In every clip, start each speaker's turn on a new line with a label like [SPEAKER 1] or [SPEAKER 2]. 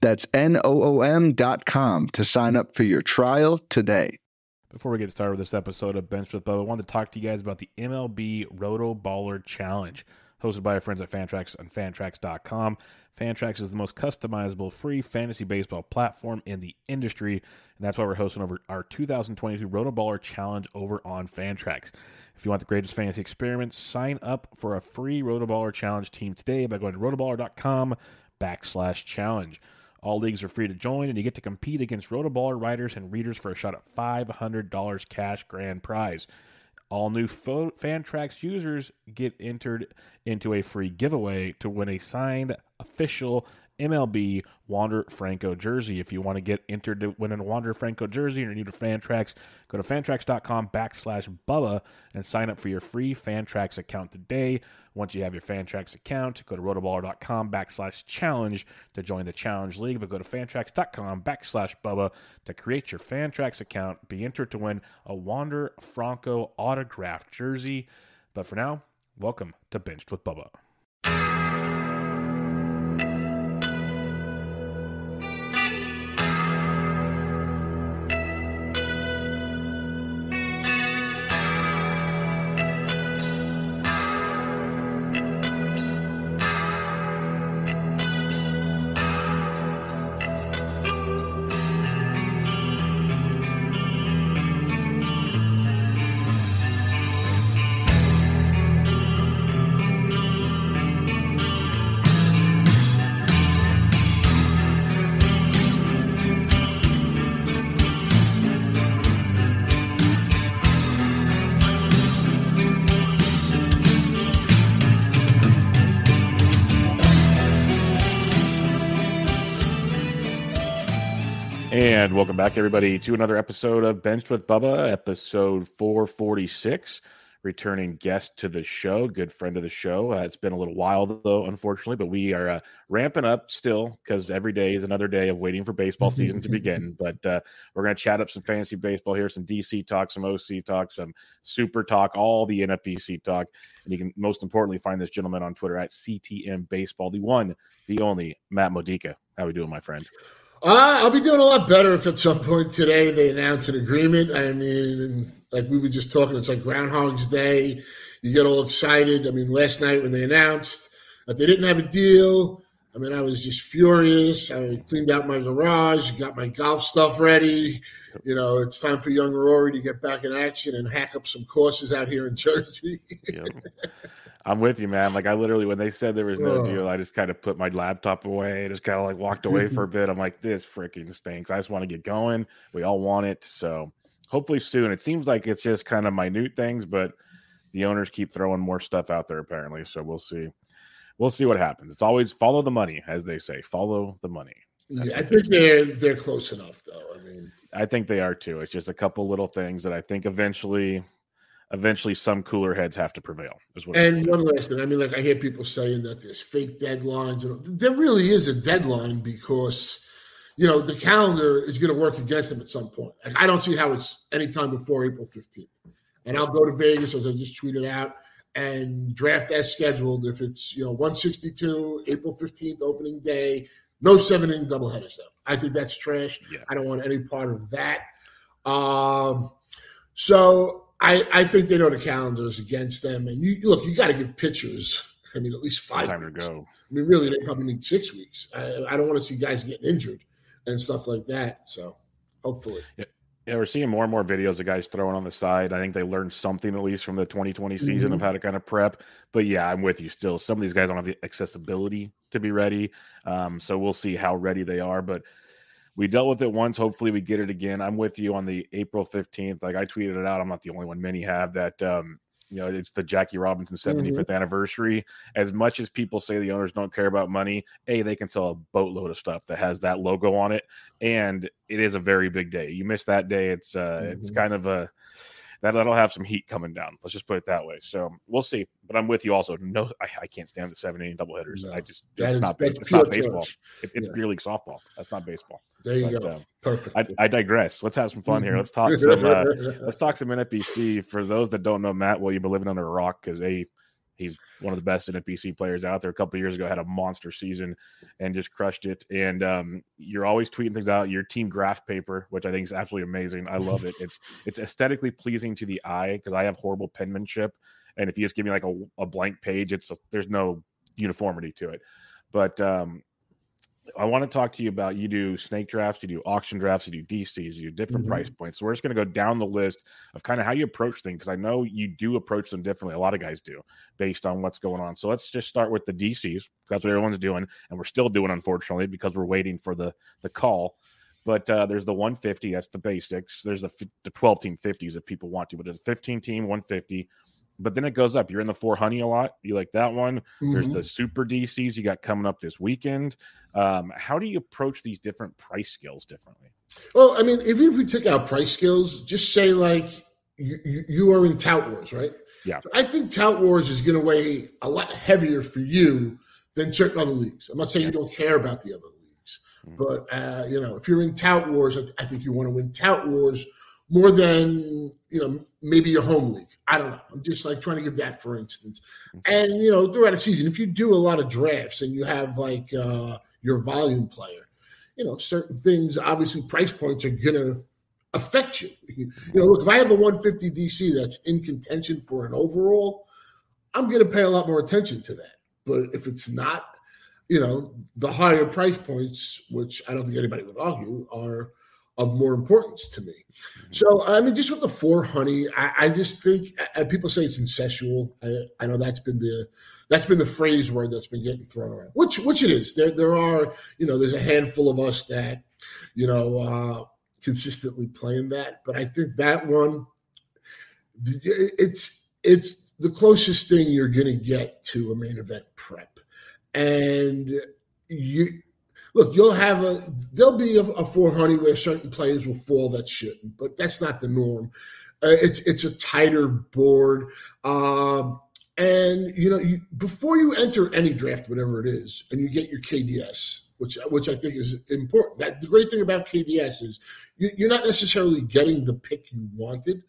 [SPEAKER 1] That's N O O M dot com to sign up for your trial today.
[SPEAKER 2] Before we get started with this episode of Bench with Bubba, I wanted to talk to you guys about the MLB Roto Baller Challenge, hosted by our friends at Fantrax on Fantrax.com. Fantrax is the most customizable free fantasy baseball platform in the industry, and that's why we're hosting over our 2022 Roto Baller Challenge over on Fantrax. If you want the greatest fantasy experiments, sign up for a free Roto Baller Challenge team today by going to rotoballer.com backslash challenge. All leagues are free to join, and you get to compete against Rotoballer writers and readers for a shot at $500 cash grand prize. All new Fo- Fantrax users get entered into a free giveaway to win a signed official MLB Wander Franco jersey. If you want to get entered to win a Wander Franco jersey and you're new to Fantrax, go to fantrax.com backslash Bubba and sign up for your free Fantrax account today. Once you have your Fantrax account, go to rotoballer.com backslash challenge to join the challenge league, but go to fantrax.com backslash Bubba to create your Fantrax account. Be entered to win a Wander Franco autographed jersey. But for now, welcome to Benched with Bubba. Welcome back, everybody, to another episode of Benched with Bubba, episode 446. Returning guest to the show, good friend of the show. Uh, it's been a little while, though, unfortunately, but we are uh, ramping up still because every day is another day of waiting for baseball season to begin. But uh, we're going to chat up some fantasy baseball here, some DC talk, some OC talk, some super talk, all the NFBC talk. And you can most importantly find this gentleman on Twitter at CTM Baseball, the one, the only Matt Modica. How we doing, my friend?
[SPEAKER 3] Uh, I'll be doing a lot better if at some point today they announce an agreement. I mean, like we were just talking, it's like Groundhog's Day. You get all excited. I mean, last night when they announced that they didn't have a deal, I mean, I was just furious. I cleaned out my garage, got my golf stuff ready. You know, it's time for young Rory to get back in action and hack up some courses out here in Jersey.
[SPEAKER 2] I'm with you, man. Like I literally, when they said there was no deal, I just kind of put my laptop away, just kind of like walked away for a bit. I'm like, this freaking stinks. I just want to get going. We all want it, so hopefully soon. It seems like it's just kind of minute things, but the owners keep throwing more stuff out there apparently. So we'll see. We'll see what happens. It's always follow the money, as they say. Follow the money.
[SPEAKER 3] yeah, I think they're they're close enough, though. I mean,
[SPEAKER 2] I think they are too. It's just a couple little things that I think eventually, eventually, some cooler heads have to prevail.
[SPEAKER 3] and one last thing, I mean, like I hear people saying that there's fake deadlines. There really is a deadline because you know, the calendar is going to work against them at some point. Like, I don't see how it's anytime before April 15th. And I'll go to Vegas, as I just tweeted out, and draft as scheduled. If it's, you know, 162, April 15th, opening day, no seven inning doubleheaders, though. I think that's trash. Yeah. I don't want any part of that. Um, so I, I think they know the calendar is against them. And you look, you got to give pitchers, I mean, at least five
[SPEAKER 2] time to go.
[SPEAKER 3] I mean, really, they probably need six weeks. I, I don't want to see guys getting injured and stuff like that. So hopefully.
[SPEAKER 2] Yeah. Yeah, we're seeing more and more videos of guys throwing on the side. I think they learned something at least from the 2020 season mm-hmm. of how to kind of prep. But yeah, I'm with you still. Some of these guys don't have the accessibility to be ready. Um, so we'll see how ready they are. But we dealt with it once. Hopefully, we get it again. I'm with you on the April 15th. Like I tweeted it out. I'm not the only one. Many have that. Um, you know, it's the Jackie Robinson 75th mm-hmm. anniversary. As much as people say the owners don't care about money, A, they can sell a boatload of stuff that has that logo on it. And it is a very big day. You miss that day, it's uh mm-hmm. it's kind of a that that'll have some heat coming down. Let's just put it that way. So we'll see. But I'm with you also. No, I, I can't stand the seven inning double hitters. No, I just it's is, not it's not baseball. It, it's yeah. beer league softball. That's not baseball.
[SPEAKER 3] There you but, go. Uh, Perfect.
[SPEAKER 2] I, I, digress. Let's have some fun here. Let's talk some. Uh, let's talk some NFBC. For those that don't know Matt, well, you've been living under a rock because a He's one of the best NFBC players out there. A couple years ago, had a monster season and just crushed it. And um, you're always tweeting things out. Your team graph paper, which I think is absolutely amazing. I love it. It's it's aesthetically pleasing to the eye because I have horrible penmanship, and if you just give me like a, a blank page, it's a, there's no uniformity to it. But um, I want to talk to you about you do snake drafts, you do auction drafts, you do DCs, you do different mm-hmm. price points. So we're just going to go down the list of kind of how you approach things because I know you do approach them differently. A lot of guys do based on what's going on. So let's just start with the DCs. That's what everyone's doing, and we're still doing, unfortunately, because we're waiting for the the call. But uh, there's the 150. That's the basics. There's the the 12 team 50s that people want to, but there's a 15 team 150 but then it goes up. You're in the four honey a lot. You like that one. Mm-hmm. There's the super DCs you got coming up this weekend. Um, how do you approach these different price scales differently?
[SPEAKER 3] Well, I mean, even if we took out price scales, just say like you, you, you are in tout wars, right?
[SPEAKER 2] Yeah.
[SPEAKER 3] I think tout wars is going to weigh a lot heavier for you than certain other leagues. I'm not saying yeah. you don't care about the other leagues, mm-hmm. but uh, you know, if you're in tout wars, I, I think you want to win tout wars more than you know maybe your home league. I don't know. I'm just like trying to give that for instance. And you know throughout a season, if you do a lot of drafts and you have like uh, your volume player, you know certain things. Obviously, price points are gonna affect you. You know, look if I have a 150 DC that's in contention for an overall, I'm gonna pay a lot more attention to that. But if it's not, you know, the higher price points, which I don't think anybody would argue, are of more importance to me. So I mean, just with the four honey, I, I just think uh, people say it's incestual. I, I, know that's been the that's been the phrase word that's been getting thrown around, which which it is. There there are you know there's a handful of us that you know uh, consistently playing that, but I think that one it's it's the closest thing you're going to get to a main event prep, and you look, you'll have a there'll be a, a 400 where certain players will fall that shouldn't, but that's not the norm. Uh, it's it's a tighter board, um, and you know you, before you enter any draft, whatever it is, and you get your KDS, which which I think is important. That, the great thing about KDS is you, you're not necessarily getting the pick you wanted,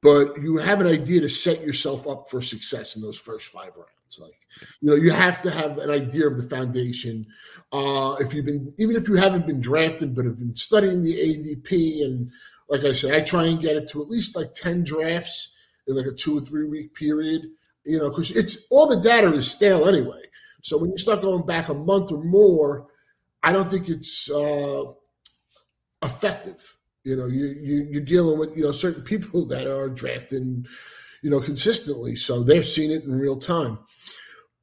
[SPEAKER 3] but you have an idea to set yourself up for success in those first five rounds. It's like, you know, you have to have an idea of the foundation. Uh, if you've been, even if you haven't been drafted, but have been studying the ADP, and like I said, I try and get it to at least like ten drafts in like a two or three week period. You know, because it's all the data is stale anyway. So when you start going back a month or more, I don't think it's uh, effective. You know, you, you you're dealing with you know certain people that are drafting, you know, consistently, so they've seen it in real time.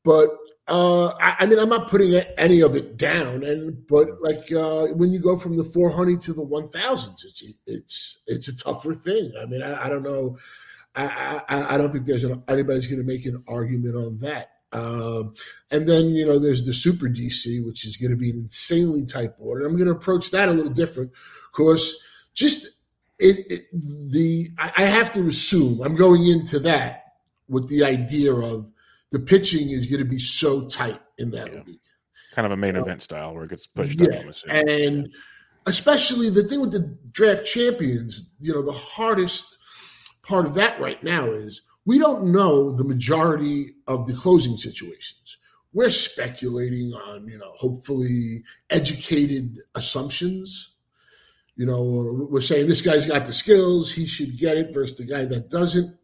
[SPEAKER 3] But uh, I, I, mean, I'm not putting any of it down, and but like uh, when you go from the 400 to the 1000s, it's it's it's a tougher thing. I mean, I, I don't know. I, I, I don't think there's an, anybody's going to make an argument on that. Um, and then you know there's the Super DC, which is going to be an insanely tight board. And I'm going to approach that a little different because just it, it, the I have to assume I'm going into that with the idea of the pitching is going to be so tight in that yeah. league.
[SPEAKER 2] Kind of a main event style where it gets pushed
[SPEAKER 3] yeah. up. And especially the thing with the draft champions, you know, the hardest part of that right now is we don't know the majority of the closing situations. We're speculating on, you know, hopefully educated assumptions. You know, we're saying this guy's got the skills, he should get it versus the guy that doesn't.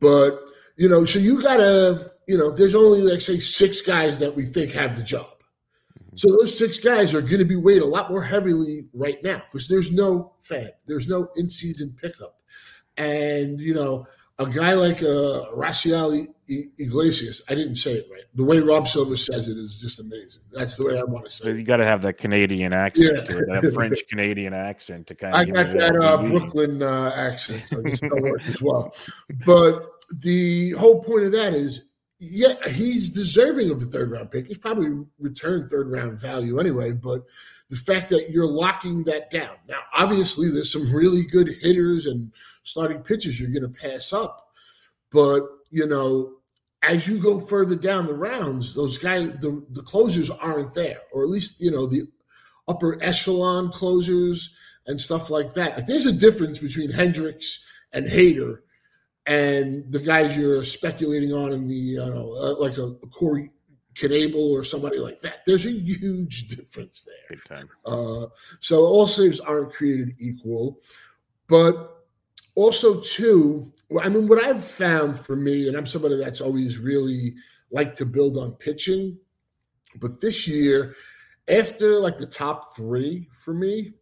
[SPEAKER 3] But, you know, so you got to, you know, there's only, like, say, six guys that we think have the job. So those six guys are going to be weighed a lot more heavily right now because there's no FAAB, there's no in-season pickup, and you know a guy like uh, Raisel Iglesias, I didn't say it right. The way Rob Silver says it is just amazing. That's the way I want to say
[SPEAKER 2] it. You got to have that Canadian accent yeah. that French Canadian accent to kind of.
[SPEAKER 3] I got that uh, Brooklyn uh, accent, so it's as well. But the whole point of that is, yeah, he's deserving of a third round pick. He's probably returned third round value anyway, but the fact that you're locking that down. Now, obviously, there's some really good hitters and starting pitchers you're going to pass up. But, you know, as you go further down the rounds, those guys, the, the closers aren't there, or at least, you know, the upper echelon closers and stuff like that. Like, there's a difference between Hendriks and Hader and the guys you're speculating on in the, you know, uh, like a, a Corey Knebel or somebody like that. There's a huge difference there. Uh, so all saves aren't created equal, but also too. I mean, what I've found for me, and I'm somebody that's always really like to build on pitching, but this year, after like the top three for me,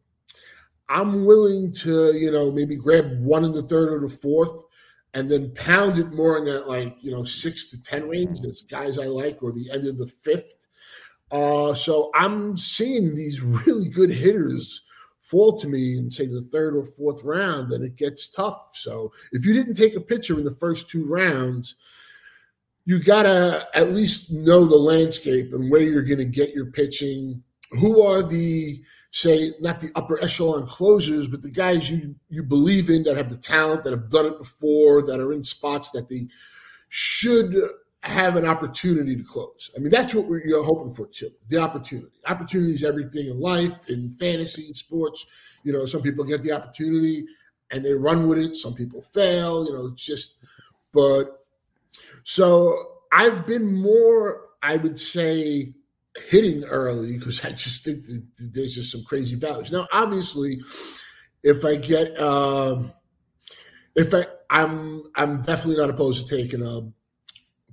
[SPEAKER 3] I'm willing to, you know, maybe grab one in the third or the fourth and then pound it more in that like you know six to ten range. That's guys I like, or the end of the fifth. Uh, so I'm seeing these really good hitters fall to me in say the third or fourth round, and it gets tough. So if you didn't take a pitcher in the first two rounds, you gotta at least know the landscape and where you're to get your pitching. Who are the say not the upper echelon closers, but the guys you you believe in that have the talent, that have done it before, that are in spots that they should have an opportunity to close. I mean, that's what we're you're hoping for too. The opportunity. Opportunity is everything in life, in fantasy, in sports. You know, some people get the opportunity and they run with it. Some people fail. You know, it's just. But so I've been more, I would say, hitting early because I just think there's just some crazy values. Now, obviously, if I get, um, if I, I'm, I'm definitely not opposed to taking a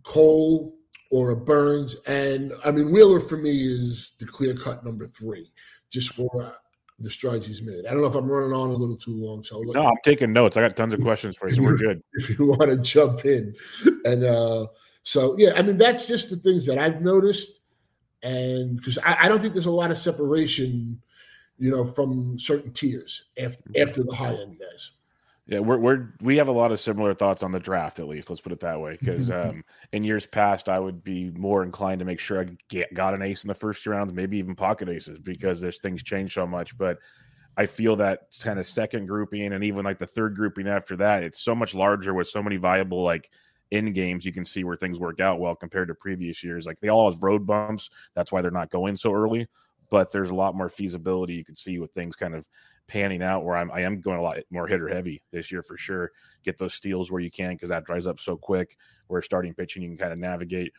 [SPEAKER 3] Cole or a Burnes, and I mean Wheeler for me is the clear cut number three, just for uh, the strides he's made. I don't know if I'm running on a little too long, so
[SPEAKER 2] no, I'm taking notes. I got tons of questions for you, so we're good.
[SPEAKER 3] If you want to jump in, and uh, so yeah, I mean that's just the things that I've noticed and because I, I, don't think there's a lot of separation, you know, from certain tiers after after the high end guys.
[SPEAKER 2] Yeah, we're we're we have a lot of similar thoughts on the draft. At least let's put it that way. Because um, in years past, I would be more inclined to make sure I get, got an ace in the first two rounds, maybe even pocket aces, because there's things change so much. But I feel that kind of second grouping and even like the third grouping after that, it's so much larger with so many viable like in games. You can see where things work out well compared to previous years. Like they all have road bumps. That's why they're not going so early. But there's a lot more feasibility you can see with things kind of panning out where I'm I am going a lot more hitter heavy this year for sure. Get those steals where you can because that dries up so quick. Where starting pitching you can kind of navigate.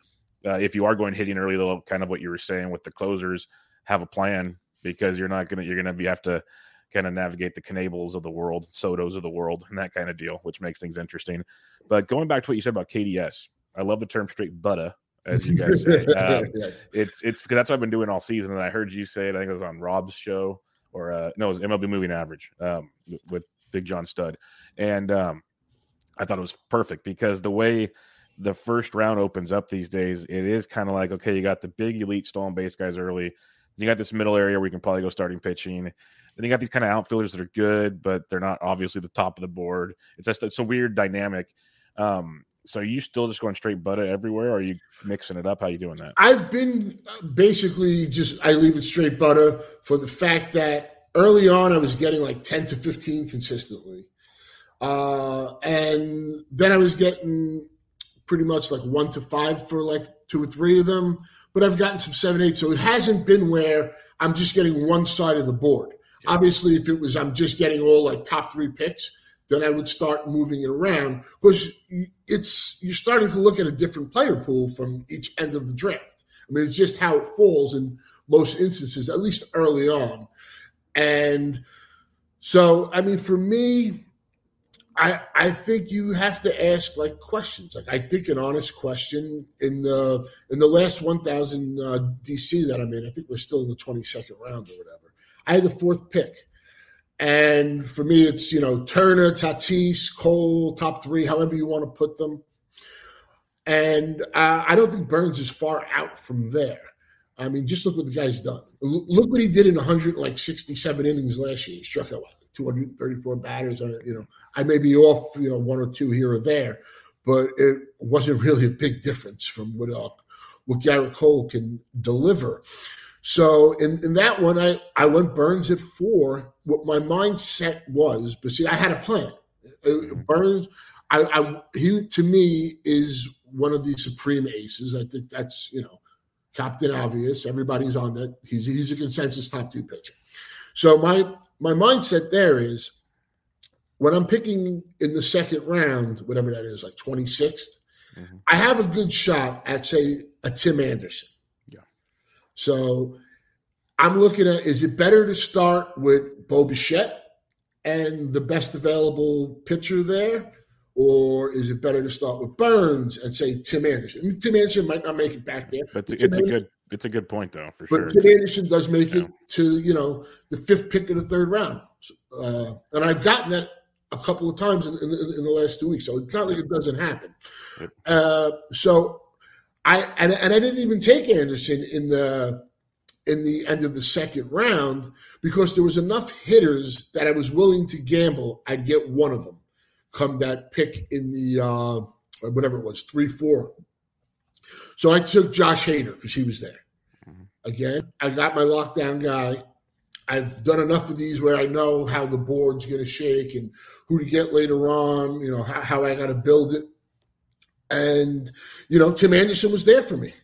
[SPEAKER 2] Uh, if you are going hitting early though, kind of what you were saying with the closers, have a plan because you're not gonna you're gonna be have to kind of navigate the Knebels of the world, Sotos of the world, and that kind of deal, which makes things interesting. But going back to what you said about KDS, I love the term straight butter, as you guys say. Um, it's it's because that's what I've been doing all season. And I heard you say it. I think it was on Rob's show or uh, no, it was MLB Moving Average um, with Big John Stud, and um, I thought it was perfect because the way the first round opens up these days, it is kind of like okay, you got the big elite stolen base guys early, you got this middle area where you can probably go starting pitching. Then you got these kind of outfielders that are good, but they're not obviously the top of the board. It's just it's a weird dynamic. Um, so are you still just going straight butter everywhere, or are you mixing it up? How you doing that?
[SPEAKER 3] I've been uh, basically just I leave it straight butter for the fact that early on I was getting like ten to fifteen consistently, uh, and then I was getting pretty much like one to five for like two or three of them. But I've gotten some seven, eight, so it hasn't been where I'm just getting one side of the board. Yeah. Obviously, if it was I'm just getting all like top three picks, then I would start moving it around because it's you're starting to look at a different player pool from each end of the draft. I mean, it's just how it falls in most instances, at least early on. And so, I mean, for me, I I think you have to ask like questions. Like I think an honest question in the in the last 1,000 uh, DC that I'm in. I think we're still in the 22nd round or whatever. I had the fourth pick. And for me, it's, you know, Turner, Tatis, Cole, top three, however you want to put them. And uh, I don't think Burnes is far out from there. I mean, just look what the guy's done. Look what he did in 167 innings last year. He struck out 234 batters. Uh, you know, I may be off, you know, one or two here or there, but it wasn't really a big difference from what uh, what Gerrit Cole can deliver. So in, in that one, I, I went Burnes at four. What my mindset was, but see, I had a plan. Uh, mm-hmm. Burnes, I, I he to me is one of the supreme aces. I think that's you know, Captain Obvious. Everybody's on that. He's he's a consensus top two pitcher. So my my mindset there is when I'm picking in the second round, whatever that is, like 26th, mm-hmm. I have a good shot at say a Tim Anderson. So I'm looking at is it better to start with Bo Bichette and the best available pitcher there? Or is it better to start with Burnes and say Tim Anderson? I mean, Tim Anderson might not make it back there.
[SPEAKER 2] But it's, it's a good it's a good point though, for
[SPEAKER 3] but sure. Tim Anderson does make yeah. it to you know the fifth pick of the third round, uh, and I've gotten that a couple of times in, in, in, the last two weeks. So it's not like it doesn't happen. Uh, so I and, and I didn't even take Anderson in the in the end of the second round because there was enough hitters that I was willing to gamble I'd get one of them come that pick in the uh, whatever it was three four. So I took Josh Hader because he was there. Mm-hmm. Again, I got my lockdown guy. I've done enough of these where I know how the board's going to shake and who to get later on. You know how, how I got to build it. And, you know, Tim Anderson was there for me.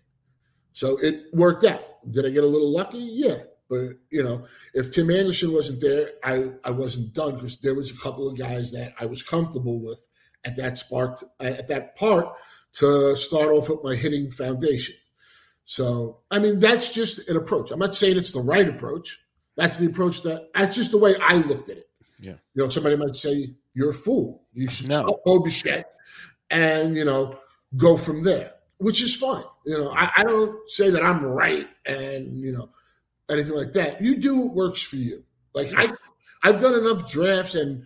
[SPEAKER 3] So it worked out. Did I get a little lucky? Yeah. But, you know, if Tim Anderson wasn't there, I, I wasn't done because there was a couple of guys that I was comfortable with at that spark, at that part to start off with my hitting foundation. So, I mean, that's just an approach. I'm not saying it's the right approach. That's the approach that, that's just the way I looked at it.
[SPEAKER 2] Yeah.
[SPEAKER 3] You know, somebody might say, you're a fool. You should no. stop Bo Bichette and you know go from there, which is fine. You know, I, I don't say that I'm right and you know anything like that. You do what works for you. Like I, I've done enough drafts and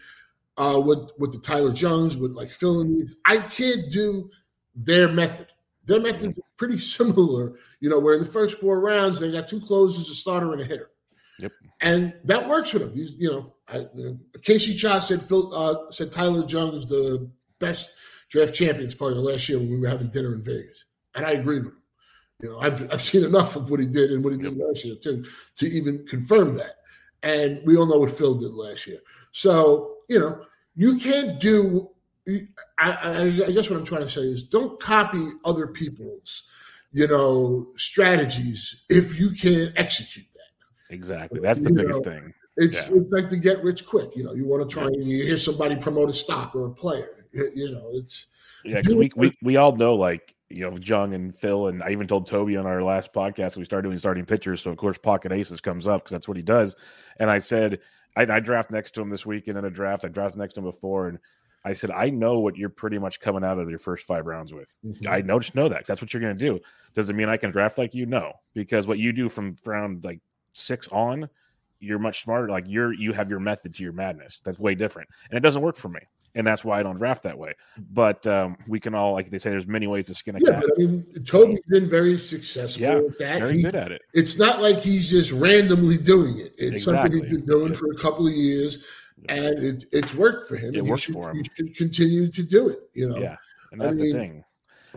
[SPEAKER 3] uh, with with the Tyler Jones, with like filling I can't do their method. Their method is pretty similar. You know, where in the first four rounds they got two closers, a starter, and a hitter.
[SPEAKER 2] Yep.
[SPEAKER 3] And that works for them. You, you know, I, Casey Cha said Phil uh, said Tyler Jones the best draft champions probably the last year when we were having dinner in Vegas, and I agreed with him. You know, I've I've seen enough of what he did and what he did last year to to even confirm that. And we all know what Phil did last year. So you know, you can't do. I, I, I guess what I'm trying to say is don't copy other people's, you know, strategies if you can't execute that.
[SPEAKER 2] Exactly. That's the
[SPEAKER 3] You
[SPEAKER 2] biggest
[SPEAKER 3] know,
[SPEAKER 2] thing.
[SPEAKER 3] It's
[SPEAKER 2] Yeah.
[SPEAKER 3] it's like the get rich quick. You know, you want to try and you hear somebody promote a stock or a player. You, know, it's
[SPEAKER 2] Yeah, because we, we we all know like you know Jung and Phil, and I even told Toby on our last podcast we started doing starting pitchers. So of course Pocket Aces comes up because that's what he does. And I said I, I draft next to him this weekend in a draft. I drafted next to him before, and I said I know what you're pretty much coming out of your first five rounds with.
[SPEAKER 3] Mhm.
[SPEAKER 2] I know just know that 'cause that's what you're going to do. Does it mean I can draft like you? No, because what you do from round like six on, you're much smarter. Like you're you have your method to your madness. That's way different, and it doesn't work for me, and that's why I don't draft that way. But um, we can all like they say, there's many ways to skin a
[SPEAKER 3] yeah.
[SPEAKER 2] cat.
[SPEAKER 3] But I mean, Toby's been very successful
[SPEAKER 2] Yeah,
[SPEAKER 3] with that.
[SPEAKER 2] very
[SPEAKER 3] He-
[SPEAKER 2] good at it.
[SPEAKER 3] It's not like he's just randomly doing it. It's something he's been doing for a couple of years, and it, it's worked for him.
[SPEAKER 2] It works
[SPEAKER 3] should,
[SPEAKER 2] for him.
[SPEAKER 3] You should continue to do it. You know.
[SPEAKER 2] Yeah, and
[SPEAKER 3] I
[SPEAKER 2] that's
[SPEAKER 3] mean-
[SPEAKER 2] the thing.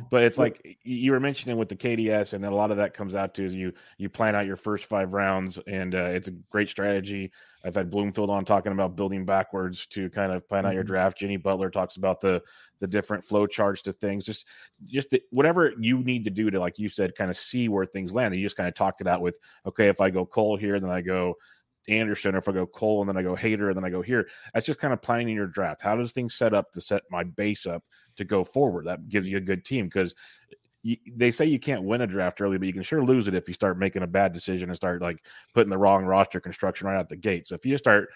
[SPEAKER 2] But it's like you were mentioning with the KDS, and then a lot of that comes out to is you you plan out your first five rounds, and uh, it's a great strategy. I've had Bloomfield on talking about building backwards to kind of plan out your
[SPEAKER 3] Mhm.
[SPEAKER 2] draft. Jenny Butler talks about the the different flow charts to things. Just just the, whatever you need to do to, like you said, kind of see where things land. You just kind of talked it out with, okay, if I go Cole here, then I go Anderson, or if I go Cole and then I go Hader, and then I go here. That's just kind of planning your draft. How does things set up to set my base up to go forward? That gives you a good team because they say you can't win a draft early, but you can sure lose it if you start making a bad decision and start like putting the wrong roster construction right out the gate. So if you start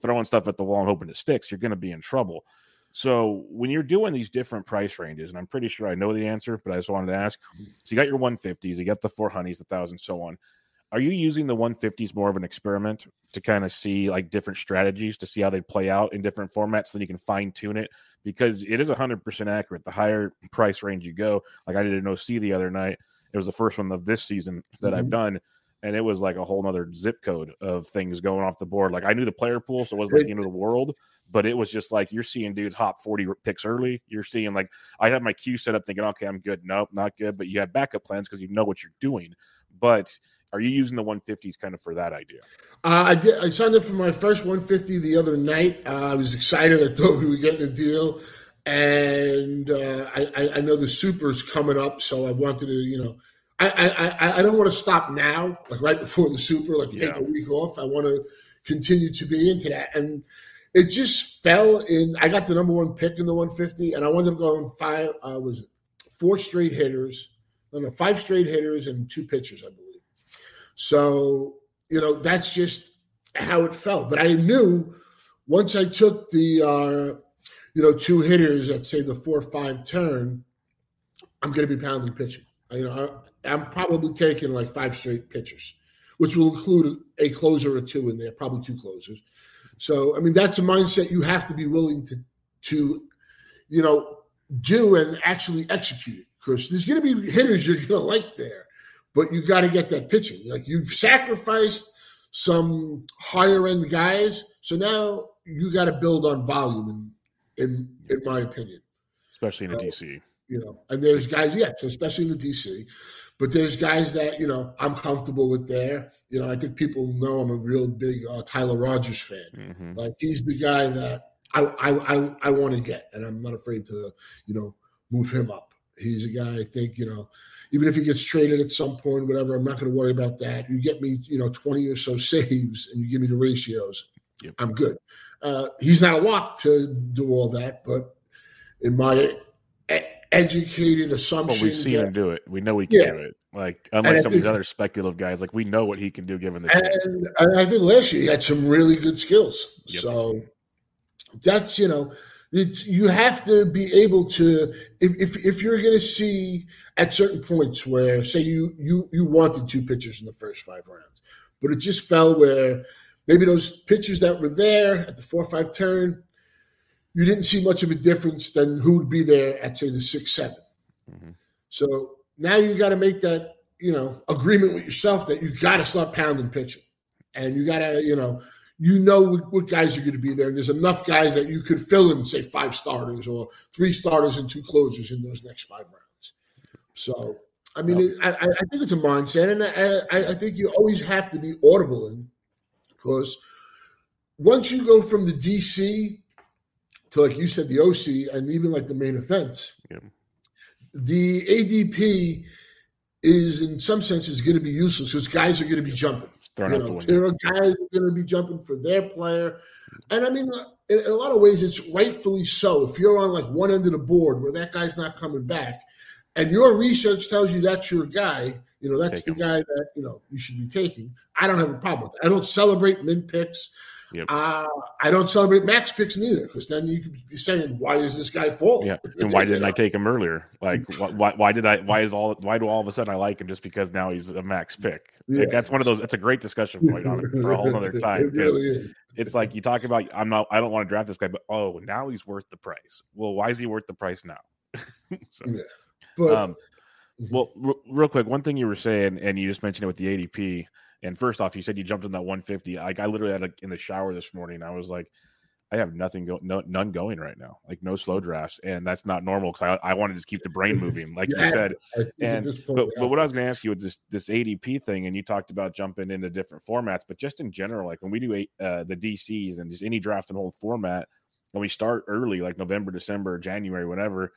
[SPEAKER 2] throwing stuff at the wall and hoping it sticks, you're going to be in trouble. So when you're doing these different price ranges, and I'm pretty sure I know the answer, but I just wanted to ask. So you got your 150s, you got the four honeys, the thousand, so on. Are you using the 150s more of an experiment to kind of see like different strategies to see how they play out in different formats so you can fine tune it? Because it is 100% accurate. The higher price range you go, like I did an OC the other night, it was the first one of this season that I've
[SPEAKER 3] Mhm.
[SPEAKER 2] done. And it was like a whole nother zip code of things going off the board. Like I knew the player pool, so it wasn't like the end of the world, but it was just like you're seeing dudes hop 40 picks early. You're seeing like I had my queue set up thinking, okay, I'm good. Nope, not good. But you have backup plans because you know what you're doing. But are you using the 150s kind of for that idea?
[SPEAKER 3] Uh, I did. I signed up for my first 150 the other night. Uh, I was excited. I thought we were getting a deal, and uh, I, I, I know the super's coming up, so I wanted to, you know, I I, I, I don't want to stop now, like right before the super, like take
[SPEAKER 2] Yeah.
[SPEAKER 3] a week off. I want to continue to be into that, and it just fell in. I got the number one pick in the 150, and I wound up going five. Uh, was it four straight hitters? No, no, five straight hitters and two pitchers, I believe. So, you know, that's just how it felt. But I knew once I took the, uh, you know, two hitters at say the four five turn, I'm going to be pounding pitching. You know, I, I'm probably taking like five straight pitchers, which will include a closer or two in there, probably two closers. So, I mean, that's a mindset you have to be willing to, to, you know, do and actually execute it because there's going to be hitters you're going to like there, but you got to get that pitching. Like you've sacrificed some higher end guys, so now you got to build on volume. In in in my opinion,
[SPEAKER 2] Especially in a
[SPEAKER 3] So-
[SPEAKER 2] DC.
[SPEAKER 3] you know, and there's guys, yes, especially in the DC, but there's guys that you know I'm comfortable with there. You know, I think people know I'm a real big uh, Tyler Rogers fan.
[SPEAKER 2] Mhm.
[SPEAKER 3] Like he's the guy that I I I, I want to get, and I'm not afraid to you know move him up. He's a guy I think you know, even if he gets traded at some point, whatever, I'm not going to worry about that. You get me you know 20 or so saves, and you give me the ratios,
[SPEAKER 2] Yep.
[SPEAKER 3] I'm good. Uh, he's not a lock to do all that, but in my educated
[SPEAKER 2] Well,
[SPEAKER 3] assumption,
[SPEAKER 2] we've seen
[SPEAKER 3] that-
[SPEAKER 2] him do it. We know he can
[SPEAKER 3] Yeah.
[SPEAKER 2] do it. Like unlike
[SPEAKER 3] I
[SPEAKER 2] some of these other speculative guys, like we know what he can do given the
[SPEAKER 3] and, and I think last year he had some really good skills.
[SPEAKER 2] Yep.
[SPEAKER 3] So that's you know, it's, you have to be able to if if, if you're going to see at certain points where say you you you wanted two pitchers in the first five rounds, but it just fell where maybe those pitchers that were there at the four or five turn, you didn't see much of a difference than who would be there at say the six seven.
[SPEAKER 2] Mhm.
[SPEAKER 3] So now you got to make that you know agreement with yourself that you got to start pounding pitching, and you got to you know you know what, what guys are going to be there. And there's enough guys that you could fill in, say, five starters or three starters and two closers in those next five rounds. So, I mean, it, I, I think it's a mindset, and I, I think you always have to be audible in because once you go from the DC to, like you said, the OC, and even like the main event,
[SPEAKER 2] Yeah.
[SPEAKER 3] the ADP is in some senses going to be useless because guys are going to be jumping.
[SPEAKER 2] Thrown
[SPEAKER 3] You know, there are guys are going to be jumping for their player, and I mean, in, in a lot of ways, it's rightfully so. If you're on like one end of the board where that guy's not coming back, and your research tells you that's your guy, you know that's
[SPEAKER 2] Take
[SPEAKER 3] the guy that you know you should be taking. I don't have a problem. I don't celebrate min picks.
[SPEAKER 2] Yep.
[SPEAKER 3] Uh, I don't celebrate max picks neither, because then you could be saying, "Why is this guy fall?"
[SPEAKER 2] Yeah, and why didn't I take him earlier? Like, why, why, did I? Why is all? Why do all of a sudden I like him just because now he's a max pick? Like,
[SPEAKER 3] Yeah.
[SPEAKER 2] that's one of those. That's a great discussion point on it for a whole other time
[SPEAKER 3] It really
[SPEAKER 2] it's like you talk about. I'm not. I don't want to draft this guy, but oh, now he's worth the price. Well, why is he worth the price now? so,
[SPEAKER 3] Yeah. But
[SPEAKER 2] um, well, r- real quick, one thing you were saying, and you just mentioned it with the ADP. And first off, you said you jumped in that 150. Like I literally had like in the shower this morning. I was like, I have nothing go, no, none going right now. Like no slow drafts, and that's not normal because I, I want to just keep the brain moving, like
[SPEAKER 3] Yeah,
[SPEAKER 2] you said.
[SPEAKER 3] I
[SPEAKER 2] And but, but what I was going to ask you with this this ADP thing, and you talked about jumping into different formats, but just in general, like when we do a, uh, the DCs and just any draft and hold format, and we start early, like November, December, January, whatever,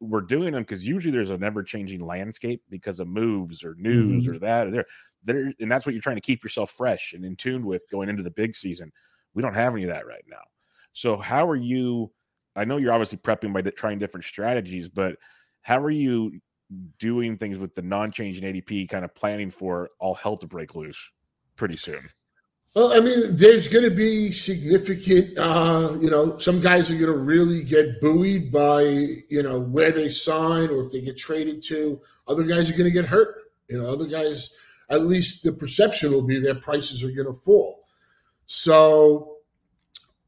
[SPEAKER 2] we're doing them because usually there's a never changing landscape because of moves or news
[SPEAKER 3] Mhm.
[SPEAKER 2] or that or there, there, and that's what you're trying to keep yourself fresh and in tune with going into the big season. We don't have any of that right now. So how are you? I know you're obviously prepping by trying different strategies, but how are you doing things with the non-changing ADP, kind of planning for all hell to break loose pretty soon?
[SPEAKER 3] Well, I mean, there's going to be significant, uh, you know, some guys are going to really get buoyed by, you know, where they sign or if they get traded to. Other guys are going to get hurt. You know, other guys, at least the perception will be their prices are going to fall. So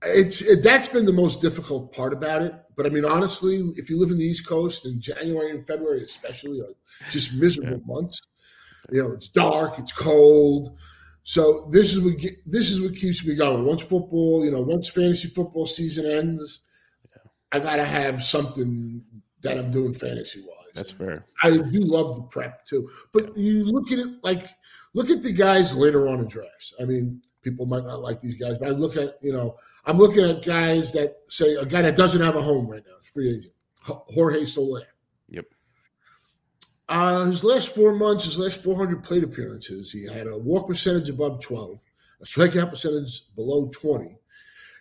[SPEAKER 3] it's it, that's been the most difficult part about it. But I mean, honestly, if you live in the East Coast in January and February, especially, are just miserable months. You know, it's dark, it's cold. So this is what this is what keeps me going. Once football, you know, once fantasy football season ends, I gotta have something that I'm doing fantasy wise.
[SPEAKER 2] That's fair.
[SPEAKER 3] I do love the prep too. But you look at it like look at the guys later on in drafts. I mean, people might not like these guys, but I look at, you know, I'm looking at guys that say a guy that doesn't have a home right now, is free agent, Jorge Soler. Uh, his last four months, his last 400 plate appearances, he had a walk percentage above 12, a strikeout percentage below 20.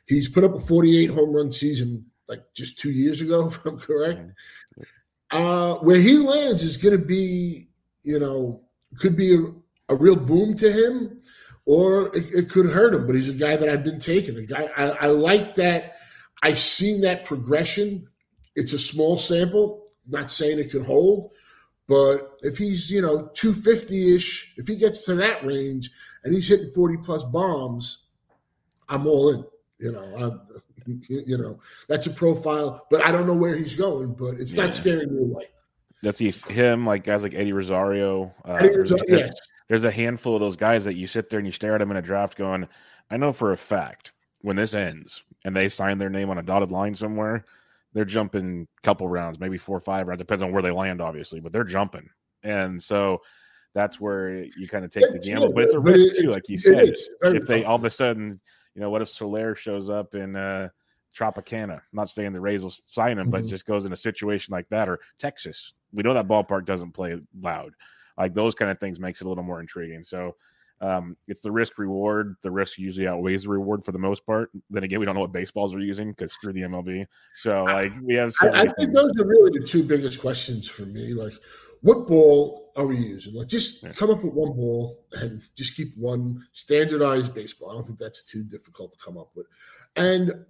[SPEAKER 3] He's put up a 48 home run season like just two years ago, if I'm correct. Uh, where he lands is going to be, you know, could be a, a real boom to him, or it, it could hurt him. But he's a guy that I've been taking. A guy I, I like that. I've seen that progression. It's a small sample. Not saying it could hold, but if he's you know 250 ish, if he gets to that range and he's hitting 40 plus bombs, I'm all in. You know, I'm, you know that's a profile, but I don't know where he's going. But it's
[SPEAKER 2] Yeah.
[SPEAKER 3] not scaring me away.
[SPEAKER 2] That's he's, him, like guys like Eddie Rosario. Uh,
[SPEAKER 3] Eddie Rosario,
[SPEAKER 2] there's-
[SPEAKER 3] yes.
[SPEAKER 2] there's a handful of those guys that you sit there and you stare at them in a draft, going, "I know for a fact when this ends and they sign their name on a dotted line somewhere, they're jumping a couple rounds, maybe four or five rounds, depends on where they land, obviously, but they're jumping." And so that's where you kind of take the gamble, but it's a
[SPEAKER 3] but
[SPEAKER 2] risk too, like you said. If they all of a sudden, you know, what if Soler shows up in uh, Tropicana? I'm not saying the Rays will sign him, but
[SPEAKER 3] Mhm.
[SPEAKER 2] just goes in a situation like that, or Texas. We know that ballpark doesn't play loud. Like those kind of things makes it a little more intriguing. So um, it's the risk reward. The risk usually outweighs the reward for the most part. Then again, we don't know what baseballs are using because screw the MLB. So like we have. So
[SPEAKER 3] I, I think those are really the two biggest questions for me. Like, what ball are we using? Like, just come up with one ball and just keep one standardized baseball. I don't think that's too difficult to come up with. And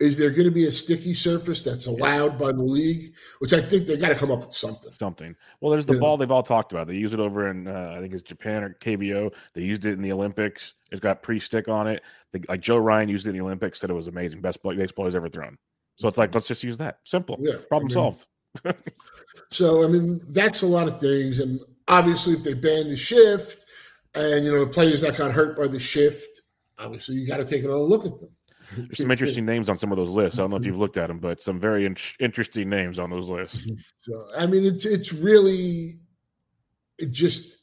[SPEAKER 3] is there going to be a sticky surface that's allowed by the league? Which I think they got to come up with something.
[SPEAKER 2] something. Well, there's the
[SPEAKER 3] Yeah.
[SPEAKER 2] ball they've all talked about. They use it over in uh, I think it's Japan or KBO. They used it in the Olympics. It's got pre-stick on it. They, like Joe Ryan used it in the Olympics. Said it was amazing, best ball- baseball he's ever thrown. So it's like let's just use that. Simple.
[SPEAKER 3] Yeah,
[SPEAKER 2] Problem
[SPEAKER 3] I mean-
[SPEAKER 2] solved.
[SPEAKER 3] So I mean, that's a lot of things. And obviously, if they ban the shift, and you know the players that got hurt by the shift, obviously you got to take another look at them.
[SPEAKER 2] There's some interesting names on some of those lists. I don't know if you've looked at them, but some very in- interesting names on those lists.
[SPEAKER 3] So I mean, it's it's really it just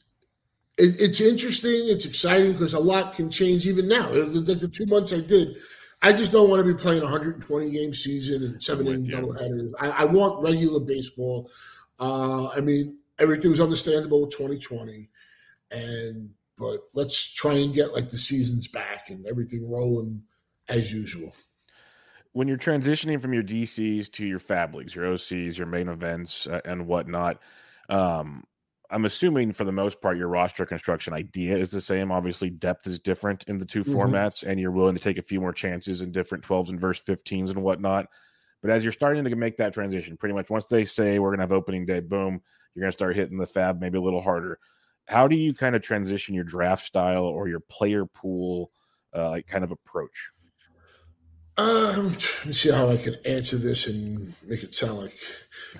[SPEAKER 3] it, it's interesting. It's exciting because a lot can change even now. The, the, the, two months I did, I just don't want to be playing 120 game season and seven inning doubleheaders. I, I want regular baseball. Uh, I mean, everything was understandable with 2020, and but let's try and get like the seasons back and everything rolling as usual.
[SPEAKER 2] When you're transitioning from your DCs to your FAAB leagues, your OCs, your main events, uh, and whatnot, um, I'm assuming for the most part your roster construction idea is the same. Obviously, depth is different in the 2 mm-hmm. formats, and you're willing to take a few more chances in different 12s and verse 15s and whatnot. But as you're starting to make that transition, pretty much once they say we're going to have opening day, boom, you're going to start hitting the FAAB maybe a little harder. How do you kind of transition your draft style or your player pool uh, kind of approach?
[SPEAKER 3] Um, let me see how I can answer this and make it sound like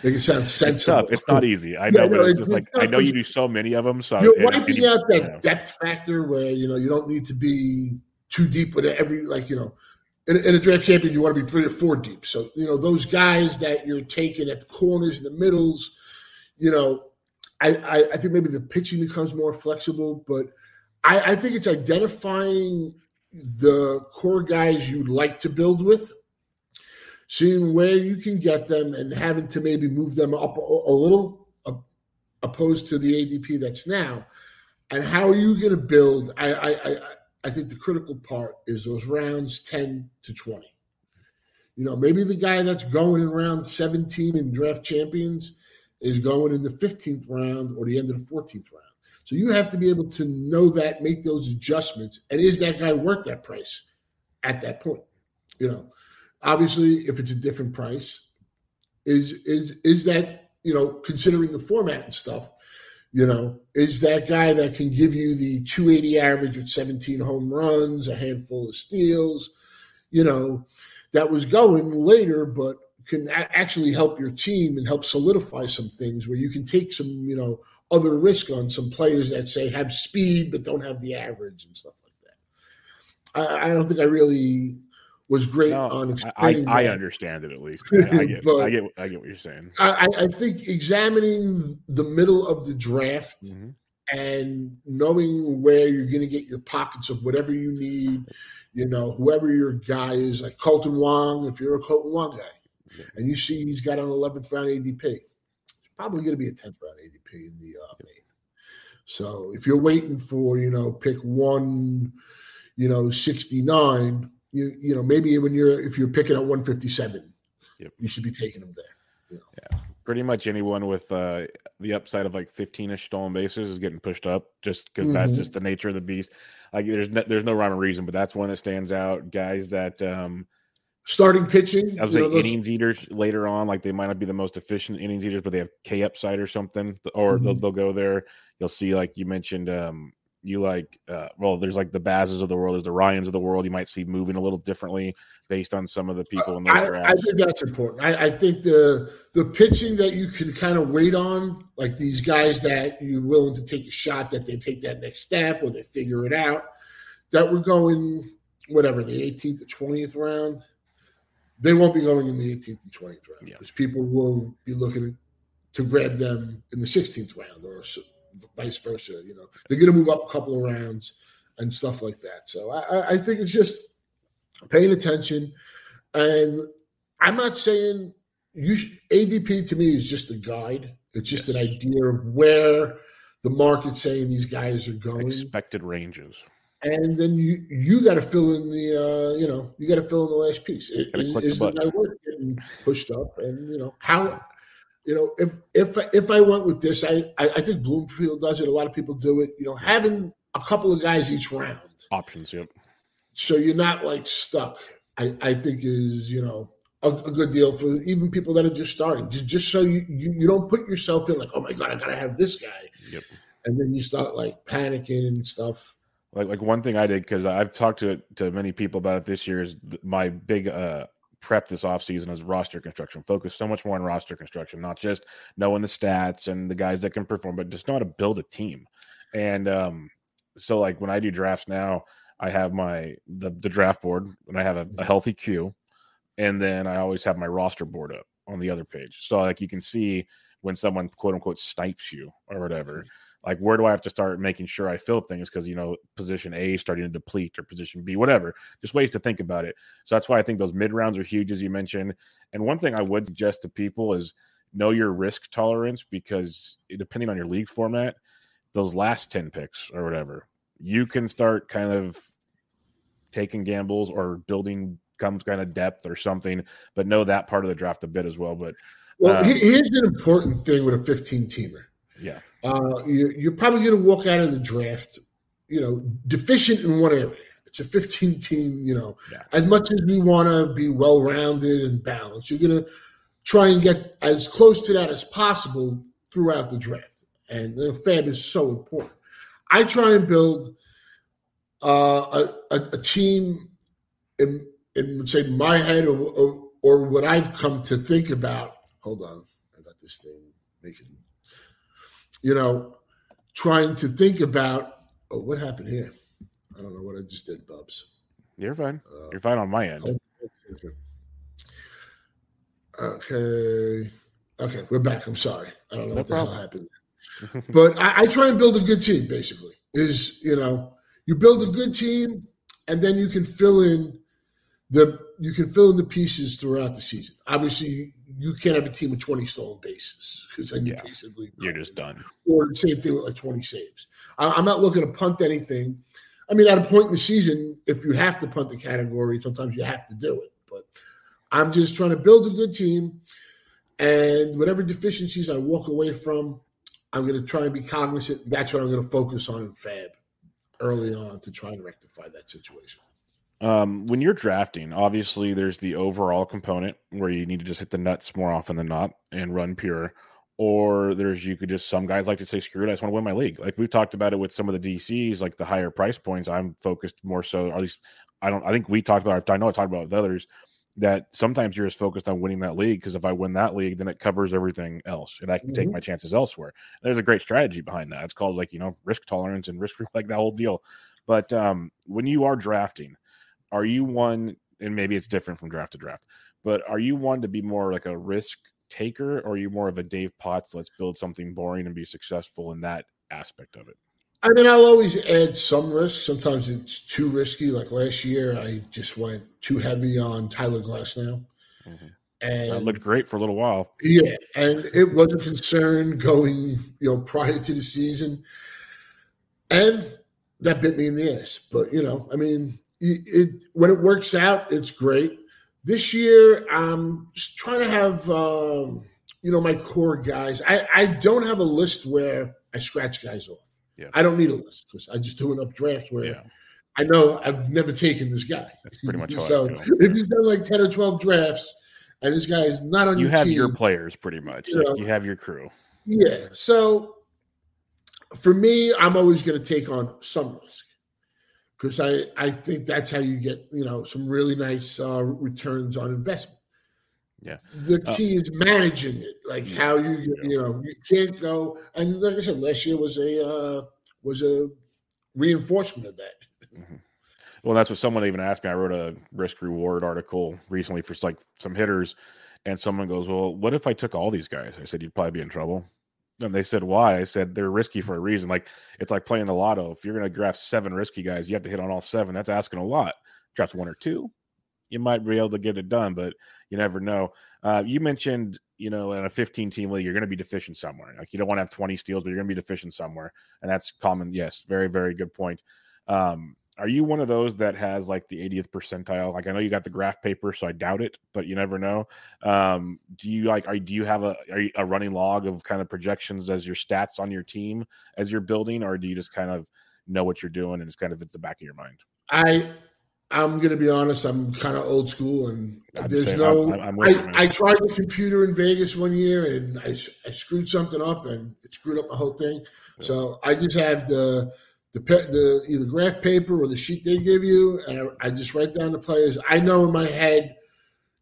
[SPEAKER 3] make it sound sensible.
[SPEAKER 2] It's, it's not easy. I know, yeah, but it's, it's just like I know you do so many of them. So
[SPEAKER 3] you're it, wiping it, out that you know. depth factor where you know you don't need to be too deep with every like you know in, in, a draft champion you want to be three or four deep. So you know those guys that you're taking at the corners and the middles, you know, I I, I think maybe the pitching becomes more flexible, but I, I think it's identifying the core guys you'd like to build with, seeing where you can get them, and having to maybe move them up a, little, opposed to the ADP that's now. And how are you going to build? I, I, I, I think the critical part is those rounds ten to twenty. You know, maybe the guy that's going in round seventeen in draft champions is going in the fifteenth round or the end of the fourteenth round. So you have to be able to know that, make those adjustments, and is that guy worth that price at that point? You know, obviously, if it's a different price, is is is that you know considering the format and stuff? You know, is that guy that can give you the 280 average with 17 home runs, a handful of steals, you know, that was going later, but can actually help your team and help solidify some things where you can take some, you know, other risk on some players that say have speed but don't have the average and stuff like that. I, I don't think I really was great no, on
[SPEAKER 2] explaining. I, I, understand it at least. I, I get, I get, I get what you're saying.
[SPEAKER 3] I, I, think examining the middle of the draft mm-hmm. and knowing where you're going to get your pockets of whatever you need. You know, whoever your guy is, like Kolten Wong, if you're a Kolten Wong guy, yeah. and you see he's got an 11th round ADP, probably going to be a 10th round ADP in the uh, main. So if you're waiting for, you know, pick one, you know, 69, you you know, maybe when you're if you're picking at 157, yep. you should be taking them there. You know?
[SPEAKER 2] Yeah. Pretty much anyone with uh, the upside of like 15ish stolen bases is getting pushed up just because mm-hmm. that's just the nature of the beast. Like there's no, there's no rhyme or reason, but that's one that stands out. Guys that um,
[SPEAKER 3] starting pitching.
[SPEAKER 2] I was like those... innings eaters later on, like they might not be the most efficient innings eaters, but they have K upside or something, or mm-hmm. they'll, they'll go there. You'll see, like you mentioned, um, you like, uh, well, there's like the Bazes of the world, there's the Ryans of the world. You might see moving a little differently based on some of the people in the
[SPEAKER 3] I, I, think that's important. I, I, think the the pitching that you can kind of wait on, like these guys that you're willing to take a shot that they take that next step or they figure it out, that we're going whatever the 18th to 20th round they won't be going in the 18th and 20th round because people will be looking to grab them in the 16th round or vice versa. You know, they're going to move up a couple of rounds and stuff like that. So I, I think it's just paying attention. And I'm not saying you should, ADP to me is just a guide. It's just yes. an idea of where the market's saying these guys are going.
[SPEAKER 2] Expected ranges
[SPEAKER 3] and then you you got to fill in the uh, you know you got to fill in the last piece. Is, is the guy worth getting pushed up? And you know how you know if if if I went with this, I, I I think Bloomfield does it. A lot of people do it. You know, having a couple of guys each round
[SPEAKER 2] options. Yep.
[SPEAKER 3] So you're not like stuck. I I think is you know a, a, good deal for even people that are just starting. Just just so you, you you don't put yourself in like oh my god I gotta have this guy.
[SPEAKER 2] Yep.
[SPEAKER 3] And then you start like panicking and stuff
[SPEAKER 2] like like one thing I did because I've talked to to many people about it this year is my big uh prep this offseason is roster construction. Focus so much more on roster construction, not just knowing the stats and the guys that can perform, but just know how to build a team. And um, so like when I do drafts now, I have my the, the draft board and I have a, a healthy queue, and then I always have my roster board up on the other page. So like you can see when someone quote unquote snipes you or whatever. Like where do I have to start making sure I fill things because you know position A is starting to deplete or position B, whatever. Just ways to think about it. So that's why I think those mid rounds are huge, as you mentioned. And one thing I would suggest to people is know your risk tolerance because depending on your league format, those last 10 picks or whatever, you can start kind of taking gambles or building some kind of depth or something, but know that part of the draft a bit as well. But
[SPEAKER 3] well, um, here's an important thing with a 15 teamer.
[SPEAKER 2] Yeah.
[SPEAKER 3] Uh, you, are probably going to walk out of the draft, you know, deficient in one area. It's a 15 team, you know, yeah. as much as we want to be well rounded and balanced, you're going to try and get as close to that as possible throughout the draft. And the FAAB is so important. I try and build uh, a, a, a, team in, in, say, my head or, or, or what I've come to think about. Hold on. I got this thing making, you know, trying to think about oh, what happened here. I don't know what I just did, Bubs.
[SPEAKER 2] You're fine. Uh, You're fine on my end.
[SPEAKER 3] Okay. Okay, we're back. I'm sorry. I don't know no what the problem. hell happened. but I, I, try and build a good team, basically. Is, you know, you build a good team and then you can fill in the you can fill in the pieces throughout the season. Obviously, you can't have a team with 20 stolen bases because then you're basically
[SPEAKER 2] you're just done.
[SPEAKER 3] Or the same thing with like 20 saves. I, am not looking to punt anything. I mean, at a point in the season, if you have to punt the category, sometimes you have to do it. But I'm just trying to build a good team, and whatever deficiencies I walk away from, I'm going to try and be cognizant. That's what I'm going to focus on in FAAB early on to try and rectify that situation.
[SPEAKER 2] Um, when you're drafting, obviously there's the overall component where you need to just hit the nuts more often than not and run pure. Or there's you could just some guys like to say, screw it, I just want to win my league. Like we've talked about it with some of the DCs, like the higher price points. I'm focused more so, or at least I don't I think we talked about I know I talked about with others that sometimes you're just focused on winning that league because if I win that league, then it covers everything else and I can mm-hmm. take my chances elsewhere. There's a great strategy behind that. It's called like, you know, risk tolerance and risk like that whole deal. But um, when you are drafting, are you one, and maybe it's different from draft to draft, but are you one to be more like a risk taker or are you more of a Dave Potts, let's build something boring and be successful in that aspect of it?
[SPEAKER 3] I mean, I'll always add some risk. Sometimes it's too risky. Like last year, I just went too heavy on Tyler Glasnow.
[SPEAKER 2] Mm-hmm. And that looked great for a little while.
[SPEAKER 3] Yeah, and it was a concern going, you know, prior to the season, and that bit me in the ass. But you know, I mean, it, when it works out, it's great. This year, I'm just trying to have, um, you know, my core guys. I I don't have a list where I scratch guys off. Yeah. I don't need a list because I just do enough drafts where yeah. I know I've never taken this guy.
[SPEAKER 2] That's pretty much
[SPEAKER 3] so. If you've done like ten or twelve drafts, and this guy is not on your
[SPEAKER 2] you
[SPEAKER 3] your
[SPEAKER 2] have
[SPEAKER 3] team,
[SPEAKER 2] your players pretty much. You, like know, you have your crew.
[SPEAKER 3] Yeah. So for me, I'm always going to take on some risk because I I think that's how you get you know some really nice uh, returns on investment.
[SPEAKER 2] Yeah.
[SPEAKER 3] The uh, key uh, is managing it, like how you you know you can't go. And like I said, last year was a uh, was a reinforcement of that.
[SPEAKER 2] Mm-hmm. Well, that's what someone even asked me. I wrote a risk reward article recently for like some hitters, and someone goes, "Well, what if I took all these guys?" I said, "You'd probably be in trouble." And they said, "Why?" I said, "They're risky for a reason. Like it's like playing the lotto. If you're going to draft seven risky guys, you have to hit on all seven. That's asking a lot. Draft one or two, you might be able to get it done, but you never know. Uh, you mentioned, you know, in a 15 team league, you're going to be deficient somewhere. Like you don't want to have 20 steals, but you're going to be deficient somewhere. And that's common. Yes. Very, very good point. Um, are you one of those that has like the 80th percentile? Like I know you got the graph paper, so I doubt it, but you never know. Um, do you like? Are do you have a you, a running log of kind of projections as your stats on your team as you're building, or do you just kind of know what you're doing and it's kind of at the back of your mind?
[SPEAKER 3] I I'm going to be honest. I'm kind of old school, and I'm there's no. I'm, I'm I, I, tried the computer in Vegas one year, and I, I screwed something up, and it screwed up my whole thing. Yeah. So I just have the the the either graph paper or the sheet they give you, and I, I just write down the players. I know in my head,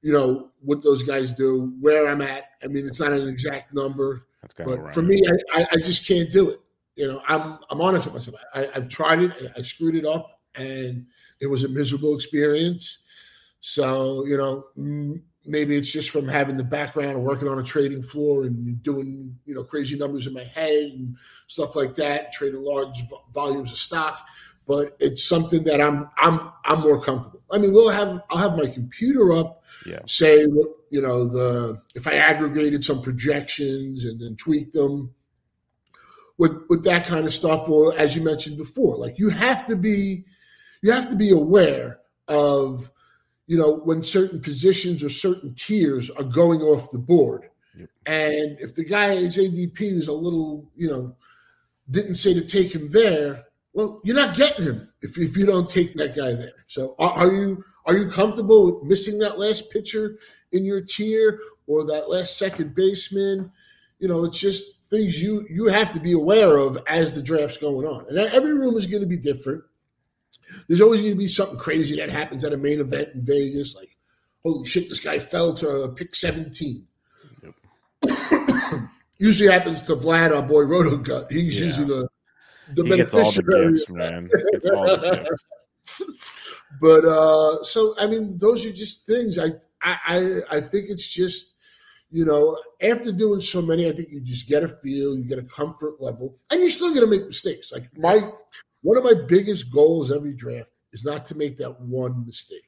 [SPEAKER 3] you know what those guys do, where I'm at. I mean, it's not an exact number, but for me, I, I, just can't do it. You know, I'm I'm honest with myself. I, I've tried it. I screwed it up and it was a miserable experience. So you know, m- maybe it's just from having the background of working on a trading floor and doing you know crazy numbers in my head and stuff like that, trading large volumes of stock. But it's something that I'm I'm I'm more comfortable. I mean, we'll have I'll have my computer up,
[SPEAKER 2] Yeah.
[SPEAKER 3] say you know the if I aggregated some projections and then tweaked them with with that kind of stuff, or as you mentioned before, like you have to be you have to be aware of you know when certain positions or certain tiers are going off the board. And if the guy's adp is a little you know didn't say to take him there well you're not getting him if, if you don't take that guy there. So are, are you are you comfortable with missing that last pitcher in your tier or that last second baseman? You know it's just things you you have to be aware of as the draft's going on. And every room is going to be different there's always going to be something crazy that happens at a main event in Vegas. Like, holy shit, this guy fell to pick 17. usually happens to Vlad, our boy Roto Gut. He's
[SPEAKER 2] Yeah.
[SPEAKER 3] usually the the
[SPEAKER 2] He gets all the gifts, man. Gets all the gifts.
[SPEAKER 3] but uh, so I mean, those are just things. I I I I think it's just you know after doing so many, I think you just get a feel, you get a comfort level, and you're still going to make mistakes. Like my one of my biggest goals every draft is not to make that one mistake.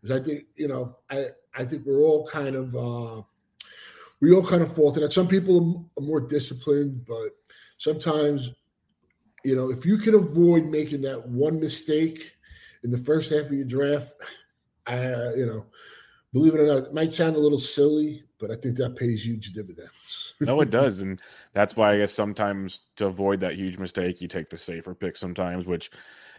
[SPEAKER 3] Because I think you know I I think we're all kind of uh, we all kind of fault that. Some people are more disciplined, but sometimes you know if you can avoid making that one mistake in the first half of your draft, I you know believe it or not, it might sound a little silly, but I think that pays huge dividends.
[SPEAKER 2] no, it does, and that's why I guess sometimes to avoid that huge mistake, you take the safer pick sometimes, which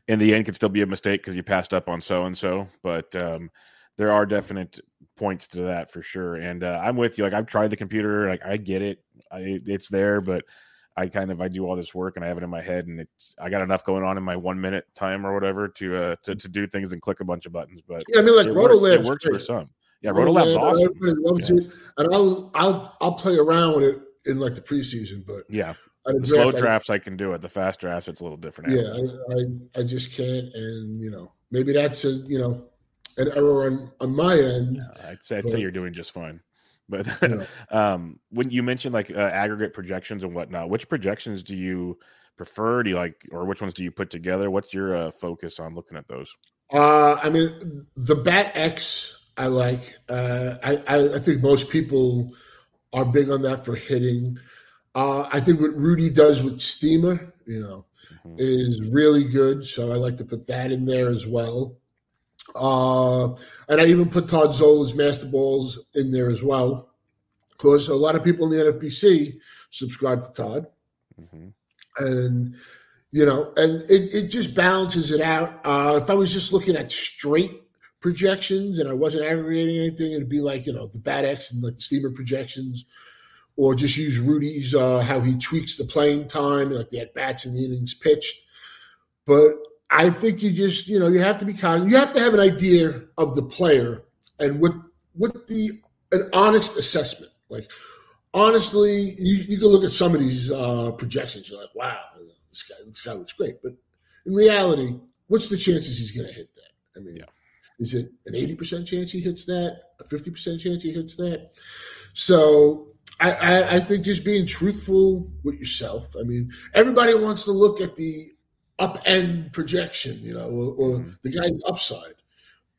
[SPEAKER 2] in the end can still be a mistake because you passed up on so and so. But um, there are definite points to that for sure, and uh, I'm with you. Like I've tried the computer, like I get it, I, it's there, but I kind of I do all this work and I have it in my head, and it's I got enough going on in my one minute time or whatever to uh to, to do things and click a bunch of buttons. But
[SPEAKER 3] Yeah, I mean, like
[SPEAKER 2] it
[SPEAKER 3] Roto
[SPEAKER 2] works, it works for some. Yeah, Rotolab's
[SPEAKER 3] Rotolab,
[SPEAKER 2] awesome.
[SPEAKER 3] Everybody loves
[SPEAKER 2] Yeah.
[SPEAKER 3] it, and I'll I'll I'll play around with it in like the preseason, but
[SPEAKER 2] Yeah. The slow
[SPEAKER 3] draft, I-
[SPEAKER 2] drafts I can do it. The fast drafts it's a little different.
[SPEAKER 3] yeah, I, I I just can't, and you know maybe that's a you know an error on on my end.
[SPEAKER 2] I'd say, I'd
[SPEAKER 3] but-
[SPEAKER 2] say you're doing just fine. But
[SPEAKER 3] Yeah.
[SPEAKER 2] um, when you mentioned like uh, aggregate projections and whatnot, which projections do you prefer? Do you like, or which ones do you put together? What's your uh, focus on looking at those?
[SPEAKER 3] Uh, I mean, the Bat X I like. Uh, I, I I think most people are big on that for hitting. Uh, I think what Rudy does with Steamer, you know, is really good. So I like to put that in there as well. Uh, and I even put Todd Zola's Mastersball in there as well. Because a lot of people in the NFBC subscribe to Todd and you know, and it, it just balances it out. Uh, if I was just looking at straight projections and I wasn't aggregating anything, it'd be like you know the Bat X and like the Steamer projections, or just use Rudy's uh, how he tweaks the playing time, like the at bats and the innings pitched. But I think you just you know you have to be kind. You have to have an idea of the player and with with the an honest assessment. Like honestly, you, you can look at some of these uh, projections. You're like, wow, this guy, this guy looks great. But in reality, what's the chances he's going to hit that? I mean, is it an eighty percent chance he hits that? A fifty percent chance he hits that? So I, I, I think just being truthful with yourself. I mean, everybody wants to look at the up end projection, you know, or, or the guy's upside.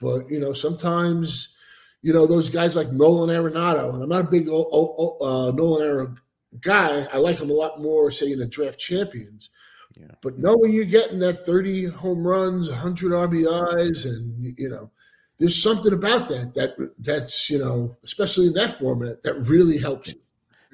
[SPEAKER 3] But you know, sometimes you know those guys like Nolan Arenado, and I'm not a big uh, Nolan Arenado guy. I like him a lot more, say in the draft champions. But knowing you're getting that 30 home runs, 100 RBIs, and you know, there's something about that that that's you know, especially in that format, that really helps you.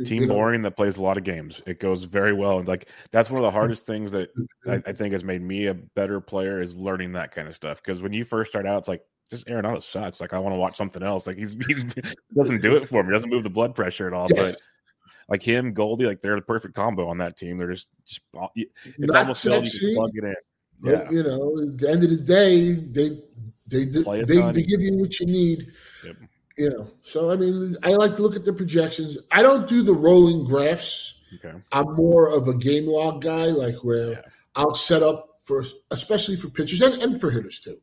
[SPEAKER 2] Team
[SPEAKER 3] You know?
[SPEAKER 2] boring that plays a lot of games. It goes very well. And like that's one of the mm-hmm. hardest things that I, I think has made me a better player is learning that kind of stuff. Because when you first start out, it's like this Arenado sucks. Like I want to watch something else. Like he's he doesn't do it for me. Doesn't move the blood pressure at all.
[SPEAKER 3] Yes.
[SPEAKER 2] But like him, Goldie, like they're the perfect combo on that team. They're just, just uh, it's
[SPEAKER 3] Not
[SPEAKER 2] almost so you can plug it in.
[SPEAKER 3] But,
[SPEAKER 2] Yeah.
[SPEAKER 3] you know, at the end of the day, they they
[SPEAKER 2] a
[SPEAKER 3] they, they give you what you need.
[SPEAKER 2] Yep.
[SPEAKER 3] You know, so I mean, I like to look at the projections. I don't do the rolling graphs.
[SPEAKER 2] Okay.
[SPEAKER 3] I'm more of a game log guy, like where I'll set up for especially for pitchers and, and for hitters too.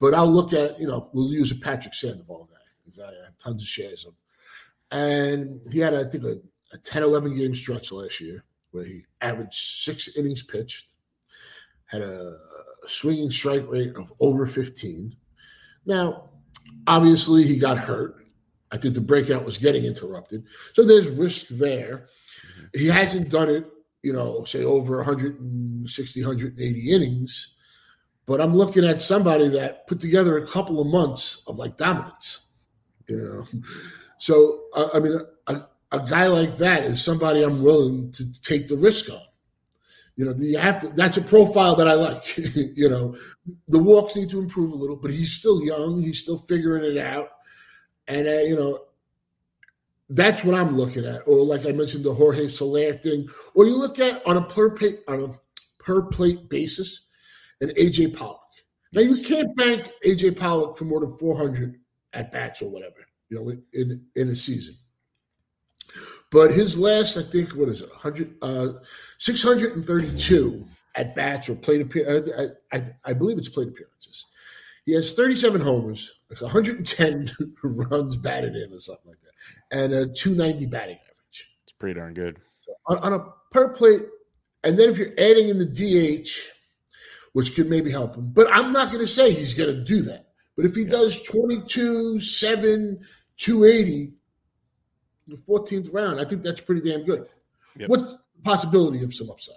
[SPEAKER 3] But I'll look at you know we'll use a Patrick Sandoval guy. I have uh, tons of shares of, him. and he had I think a, a 10, 11 game stretch last year where he averaged six innings pitched, had a, a swinging strike rate of over 15. Now, obviously, he got hurt. I think the breakout was getting interrupted. So there's risk there. Mm-hmm. He hasn't done it, you know, say over 160, 180 innings. But I'm looking at somebody that put together a couple of months of like dominance, you know. So, I mean, a, guy like that is somebody I'm willing to take the risk on. You know, you have to. That's a profile that I like. you know, the walks need to improve a little, but he's still young. He's still figuring it out, and uh, you know, that's what I'm looking at. Or like I mentioned, the Jorge Soler thing. Or you look at on a per plate on a per plate basis, an AJ Pollock. Now you can't bank AJ Pollock for more than 400 at bats or whatever. You know, in in a season. But his last, I think, what is it, 100, uh, 632 at bats or plate appearances. Uh, I, I, I, believe it's plate appearances. He has 37 homers, like 110 runs batted in or something like that, and a 290 batting average.
[SPEAKER 2] It's pretty darn good.
[SPEAKER 3] So on, on, a per plate, and then if you're adding in the DH, which could maybe help him, but I'm not going to say he's going to do that. But if he yeah. does 22, 7, 280, the 14th round. I think that's pretty damn good. Yep. What's the possibility of some upside?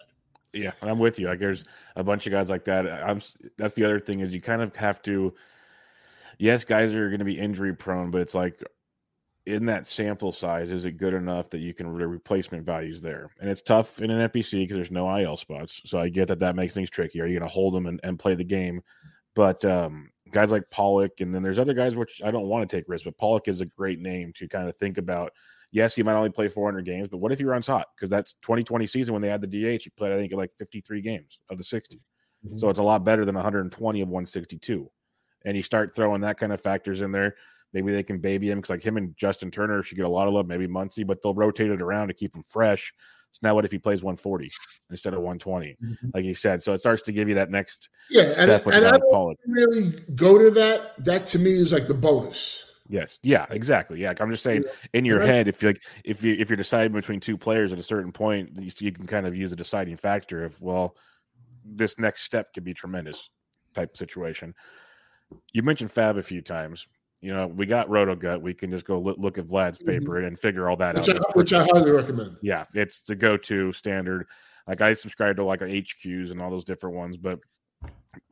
[SPEAKER 2] Yeah, I'm with you. Like there's a bunch of guys like that. I'm that's the other thing is you kind of have to yes, guys are going to be injury prone, but it's like in that sample size, is it good enough that you can the replacement values there? And it's tough in an FBC because there's no IL spots. So I get that that makes things tricky. Are you going to hold them and, and play the game? But um, guys like Pollock, and then there's other guys which I don't want to take risks, but Pollock is a great name to kind of think about yes, he might only play 400 games, but what if he runs hot? Because that's 2020 season when they had the DH, he played, I think, like 53 games of the 60. Mm-hmm. So it's a lot better than 120 of 162. And you start throwing that kind of factors in there. Maybe they can baby him because, like him and Justin Turner should get a lot of love, maybe Muncy, but they'll rotate it around to keep him fresh. So now, what if he plays 140 instead of 120, mm-hmm. like you said? So it starts to give you that next
[SPEAKER 3] yeah. and, and I don't really go to that. That to me is like the bonus.
[SPEAKER 2] Yes. Yeah. Exactly. Yeah. I'm just saying, in your head, if you like, if you if you're deciding between two players at a certain point, you, you can kind of use a deciding factor of well, this next step could be tremendous type situation. You mentioned FAAB a few times. You know, we got RotoGut. We can just go look, look at Vlad's mm-hmm. paper mm-hmm. and figure all that
[SPEAKER 3] which
[SPEAKER 2] out.
[SPEAKER 3] I, which I highly recommend.
[SPEAKER 2] Yeah, it's the go-to standard. Like I subscribe to like HQs and all those different ones, but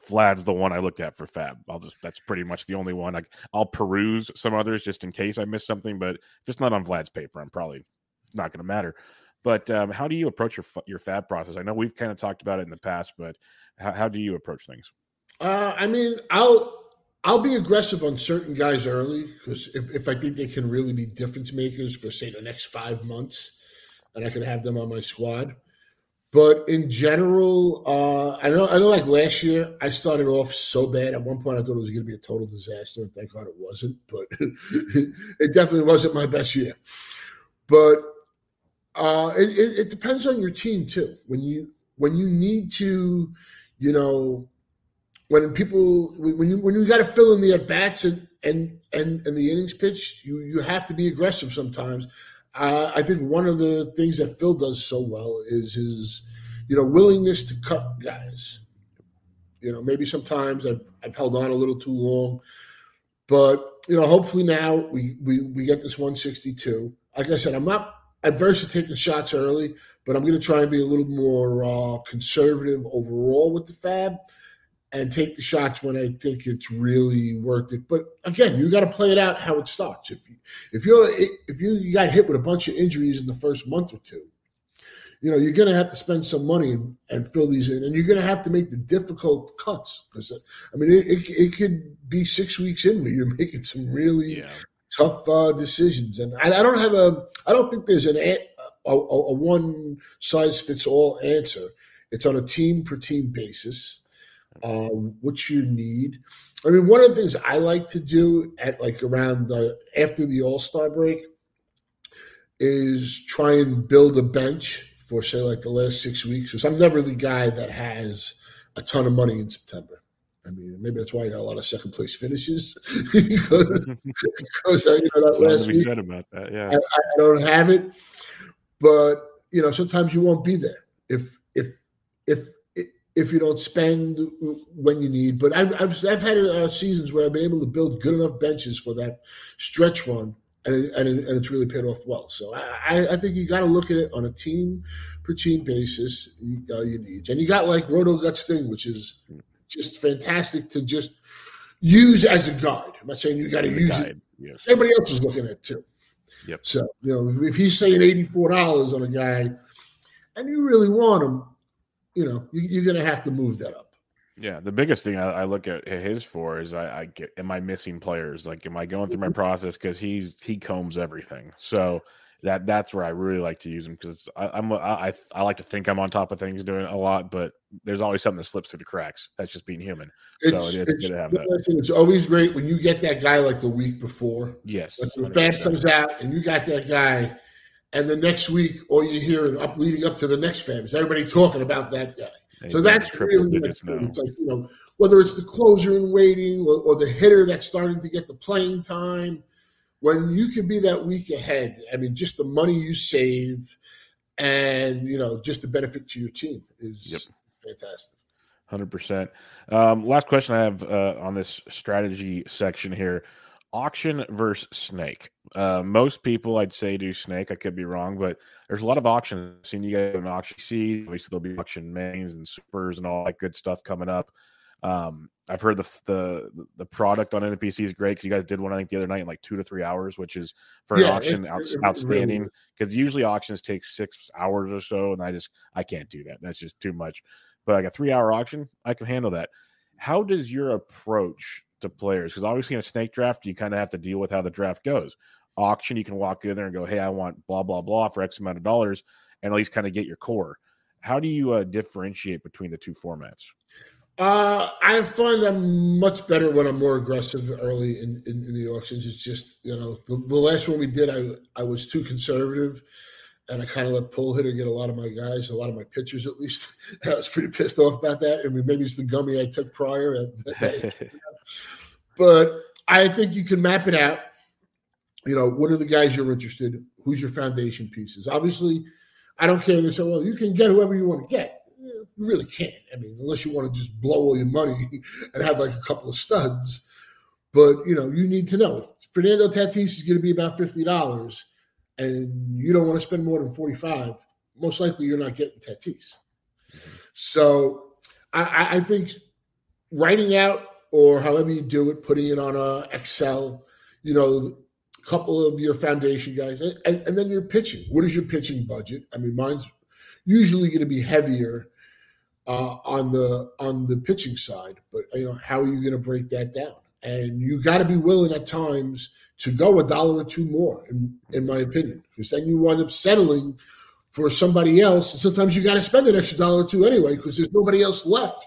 [SPEAKER 2] Vlad's the one I looked at for FAAB. I'll just that's pretty much the only one. I'll peruse some others just in case I miss something, but if it's not on Vlad's paper, I'm probably not going to matter. But um, how do you approach your your FAAB process? I know we've kind of talked about it in the past, but how, how do you approach things?
[SPEAKER 3] Uh, I mean, I'll I'll be aggressive on certain guys early because if, if I think they can really be difference makers for say the next five months, and I can have them on my squad. But in general, uh, I know I know like last year I started off so bad. At one point I thought it was going to be a total disaster, and thank God it wasn't. But it definitely wasn't my best year. But uh, it, it, it depends on your team too. When you when you need to, you know, when people when you when you got to fill in the at bats and and and and the innings pitch, you you have to be aggressive sometimes. Uh, I think one of the things that Phil does so well is his you know, willingness to cut guys. You know, maybe sometimes I've, I've held on a little too long, but you know, hopefully now we we we get this 162. Like I said, I'm not adverse to taking shots early, but I'm going to try and be a little more uh, conservative overall with the FAAB and take the shots when I think it's really worth it. But again, you got to play it out how it starts. If you if you if you got hit with a bunch of injuries in the first month or two, you know, you're going to have to spend some money and, and, fill these in, and you're going to have to make the difficult cuts. Because I mean, it, it, it, could be six weeks in where you're making some really yeah. tough uh, decisions, and I, I, don't have a, I don't think there's an a, a, a one size fits all answer. It's on a team per team basis. Uh, what you need. I mean, one of the things I like to do at like around the after the All Star break is try and build a bench for say like the last six weeks because I'm never the guy that has a ton of money in September. I mean, maybe that's why I got a lot of second place finishes because, because uh, you know that last week
[SPEAKER 2] said about that. Yeah.
[SPEAKER 3] I, I don't have it, but you know sometimes you won't be there if if if if you don't spend when you need. But I've I've, I've had uh, seasons where I've been able to build good enough benches for that stretch run, and it, and, and it's really paid off well. So I I think you got to look at it on a team per team basis. You got your needs, and you got like Roto Guts thing, which is just fantastic to just use as a guide. I'm not saying you got to use
[SPEAKER 2] guide,
[SPEAKER 3] it.
[SPEAKER 2] yes.
[SPEAKER 3] Everybody else is looking at it too.
[SPEAKER 2] Yep.
[SPEAKER 3] So you know, if he's saying eighty four dollars on a guy, and you really want him, you know, you, you're going to have to move that up.
[SPEAKER 2] Yeah, the biggest thing I, I look at his for is I, I get am I missing players? Like, am I going through my mm-hmm. process because he's he combs everything. So that that's where I really like to use him because I'm I, I I like to think I'm on top of things doing a lot, but there's always something that slips through the cracks. That's just being human. so
[SPEAKER 3] It's,
[SPEAKER 2] it's,
[SPEAKER 3] it's,
[SPEAKER 2] good to have that.
[SPEAKER 3] it's always great when you get that guy like the week before.
[SPEAKER 2] Yes,
[SPEAKER 3] Like the fan comes out and you got that guy, and the next week, all you hear and up leading up to the next fan is everybody talking about that guy.
[SPEAKER 2] And
[SPEAKER 3] So that's really
[SPEAKER 2] digits
[SPEAKER 3] what's-
[SPEAKER 2] now.
[SPEAKER 3] it's like you know whether it's the closer in waiting or, or the hitter that's starting to get the playing time. When you can be that week ahead, I mean, just the money you save, and you know, just the benefit to your team is
[SPEAKER 2] Yep.
[SPEAKER 3] fantastic.
[SPEAKER 2] Hundred percent. Um, last question I have uh, on this strategy section here: auction versus snake. Uh, most people, I'd say, do snake. I could be wrong, but there's a lot of auctions. I've seen you guys an auction C. Obviously, there'll be auction mains and supers and all that good stuff coming up. Um, I've heard the the the product on NPC is great because you guys did one I think the other night in like two to three hours, which is for an auction
[SPEAKER 3] it-
[SPEAKER 2] outs
[SPEAKER 3] it- it
[SPEAKER 2] outstanding. Because usually auctions take six hours or so, and I just I can't do that. That's just too much. But like a three hour auction, I can handle that. How does your approach to players? Because obviously in a snake draft, you kind of have to deal with how the draft goes. Auction, you can walk in there and go, "Hey, I want blah blah blah for X amount of dollars," and at least kind of get your core. How do you uh, differentiate between the two formats?
[SPEAKER 3] Uh, I find I'm much better when I'm more aggressive early in, in, in the auctions. It's just, you know, the, the last one we did, I I was too conservative and I kind of let pull hitter get a lot of my guys, a lot of my pitchers at least. I was pretty pissed off about that. I mean, maybe it's the gummy I took prior. but I think you can map it out. You know, what are the guys you're interested in? Who's your foundation pieces? Obviously, I don't care. They say, well, you can get whoever you want to get. You really can't. I mean, unless you want to just blow all your money and have like a couple of studs. But you know, you need to know if Fernando Tatis is going to be about fifty dollars, and you don't want to spend more than forty-five. Most likely, you're not getting Tatis. So, I- I, think writing out or however you do it, putting it on a Excel, you know, couple of your foundation guys, and, and, then your pitching. What is your pitching budget? I mean, mine's usually going to be heavier uh, on the on the pitching side, but you know, how are you going to break that down? And you got to be willing at times to go a dollar or two more, in in my opinion, because then you wind up settling for somebody else. And sometimes you got to spend an extra dollar or two anyway, because there's nobody else left.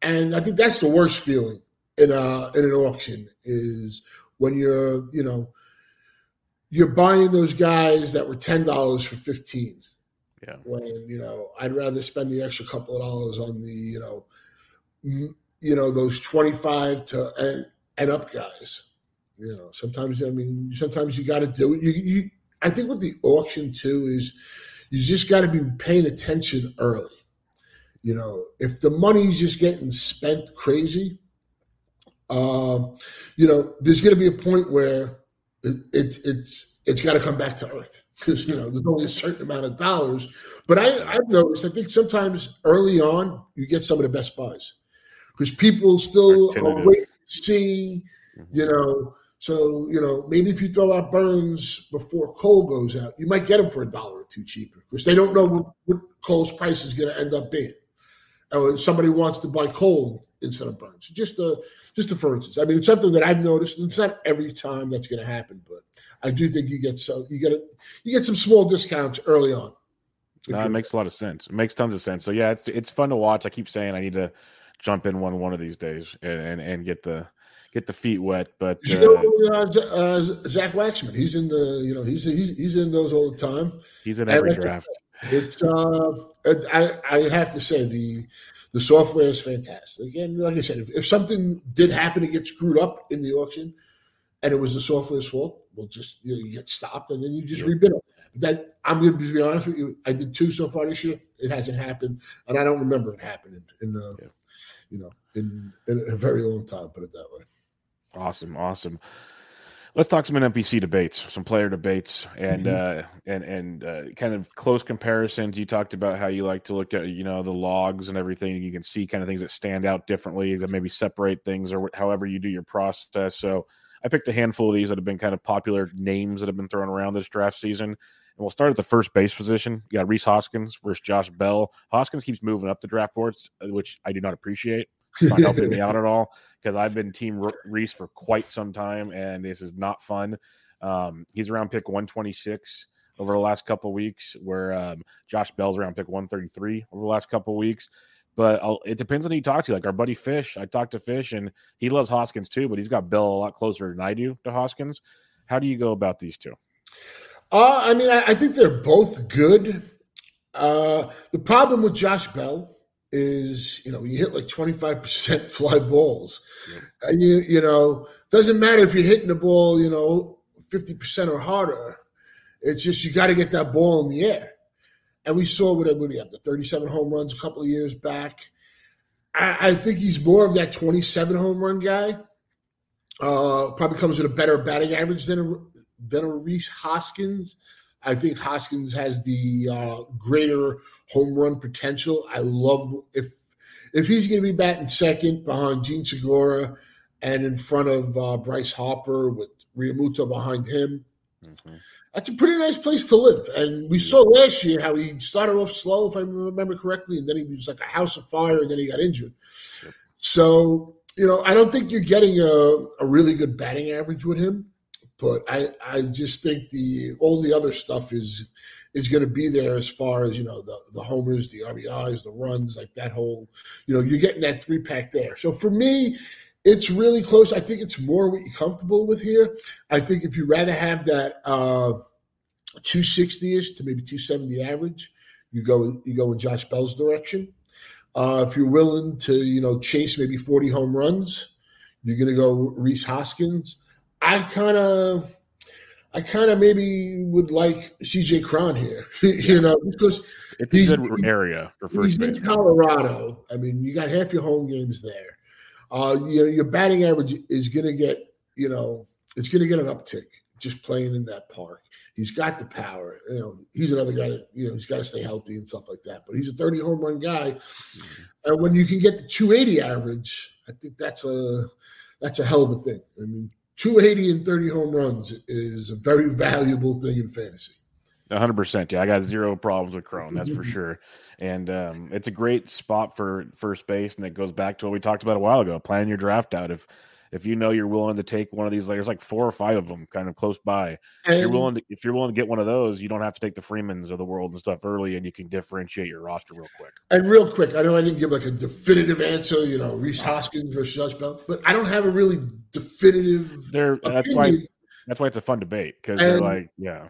[SPEAKER 3] And I think that's the worst feeling in a in an auction is when you're you know you're buying those guys that were ten dollars for fifteen.
[SPEAKER 2] Yeah.
[SPEAKER 3] When you know I'd rather spend the extra couple of dollars on the you know m- you know those twenty five to and and up guys. You know sometimes I mean sometimes you got to do it. You, you I think with the auction too is you just got to be paying attention early. You know, if the money's just getting spent crazy, um, you know, there's going to be a point where it, it, it's it's got to come back to earth because you know there's only a certain amount of dollars. But I, I've noticed, I think sometimes early on you get some of the best buys because people still waiting to see, mm-hmm. you know. So you know, maybe if you throw out Burnes before Cole goes out, you might get him for a dollar or two cheaper because they don't know what, what Cole's price is going to end up being. Or somebody wants to buy Cole instead of Burnes. Just a just a for instance. I mean, it's something that I've noticed. It's not every time that's going to happen, but I do think you get so you get a, you get some small discounts early on.
[SPEAKER 2] No, it makes a lot of sense. It makes tons of sense. So yeah, it's it's fun to watch. I keep saying I need to jump in one one of these days and and, and get the get the feet wet. But
[SPEAKER 3] You
[SPEAKER 2] uh,
[SPEAKER 3] know, uh, uh, Zach Waxman, he's in the, you know, he's he's he's in those all the time.
[SPEAKER 2] he's in every
[SPEAKER 3] like
[SPEAKER 2] draft.
[SPEAKER 3] It's uh, I I have to say the The software is fantastic. And like I said, if, if something did happen to get screwed up in the auction and it was the software's fault, we'll just you, know, you get stopped and then you just rebid on that. That I'm going to be honest with you. I did two so far this year. It hasn't happened, and I don't remember it happening in, uh, yeah. you know, in, in a very long time. Put it that way.
[SPEAKER 2] Awesome, awesome. Let's talk some NPC debates, some player debates, and mm-hmm. uh, and and uh, kind of close comparisons. You talked about how you like to look at you know the logs and everything. You can see kind of things that stand out differently, that maybe separate things, or however you do your process. So I picked a handful of these that have been kind of popular names that have been thrown around this draft season. And we'll start at the first base position. You got Rhys Hoskins versus Josh Bell. Hoskins keeps moving up the draft boards, uh, which I do not appreciate. It's not helping me out at all because I've been Team Rhys for quite some time, and this is not fun. Um, he's around pick 126 over the last couple weeks, where um, Josh Bell's around pick 133 over the last couple weeks. But I'll, it depends on who you talk to. Like our buddy Fish, I talked to Fish, and he loves Hoskins too, but he's got Bell a lot closer than I do to Hoskins. How do you go about these two?
[SPEAKER 3] Uh, I mean, I, I think they're both good. Uh, the problem with Josh Bell is, you know, you hit like 25% fly balls. Yeah. And you, you know, doesn't matter if you're hitting the ball, you know, 50% or harder. It's just you got to get that ball in the air. And we saw what he had the 37 home runs a couple of years back. I, I think he's more of that 27 home run guy. Uh, probably comes with a better batting average than a than a Rhys Hoskins. I think Hoskins has the uh, greater home run potential. I love if if he's going to be batting second behind Jean Segura and in front of uh, Bryce Harper with Realmuto behind him. Mm-hmm that's a pretty nice place to live. And we saw last year how he started off slow, if I remember correctly, and then he was like a house of fire, and then he got injured. Yep. So, you know, I don't think you're getting a, a really good batting average with him, but I, I just think the all the other stuff is is going to be there as far as you know the the homers, the RBIs, the runs, like that whole, you know, you're getting that three pack there. So for me, it's really close. I think it's more what you're comfortable with here. I think if you rather have that uh, 260ish to maybe 270 average, you go you go in Josh Bell's direction. Uh, if you're willing to, you know, chase maybe 40 home runs, you're going to go Rhys Hoskins. I kind of, I kind of maybe would like CJ Cron here, you know, because
[SPEAKER 2] it's a good area for first
[SPEAKER 3] base. in Colorado. I mean, you got half your home games there. Uh, you know, your batting average is going to get, you know, it's going to get an uptick just playing in that park. He's got the power. You know, he's another guy that, you know, he's got to stay healthy and stuff like that. But he's a 30 home run guy. Mm-hmm. And when you can get the 280 average, I think that's a that's a hell of a thing. I mean, 280 and 30 home runs is a very valuable thing in fantasy.
[SPEAKER 2] 100%. Yeah, I got zero problems with Cron, that's for sure and um, it's a great spot for first base. And it goes back to what we talked about a while ago: plan your draft out. If if you know you're willing to take one of these, there's like four or five of them kind of close by. If you're willing to, if you're willing to get one of those, you don't have to take the Freemans of the world and stuff early, and you can differentiate your roster real quick.
[SPEAKER 3] And real quick, I know I didn't give like a definitive answer, you know, Rhys Hoskins versus Josh Bell, but I don't have a really definitive.
[SPEAKER 2] There, that's why. That's why it's a fun debate because they're like, yeah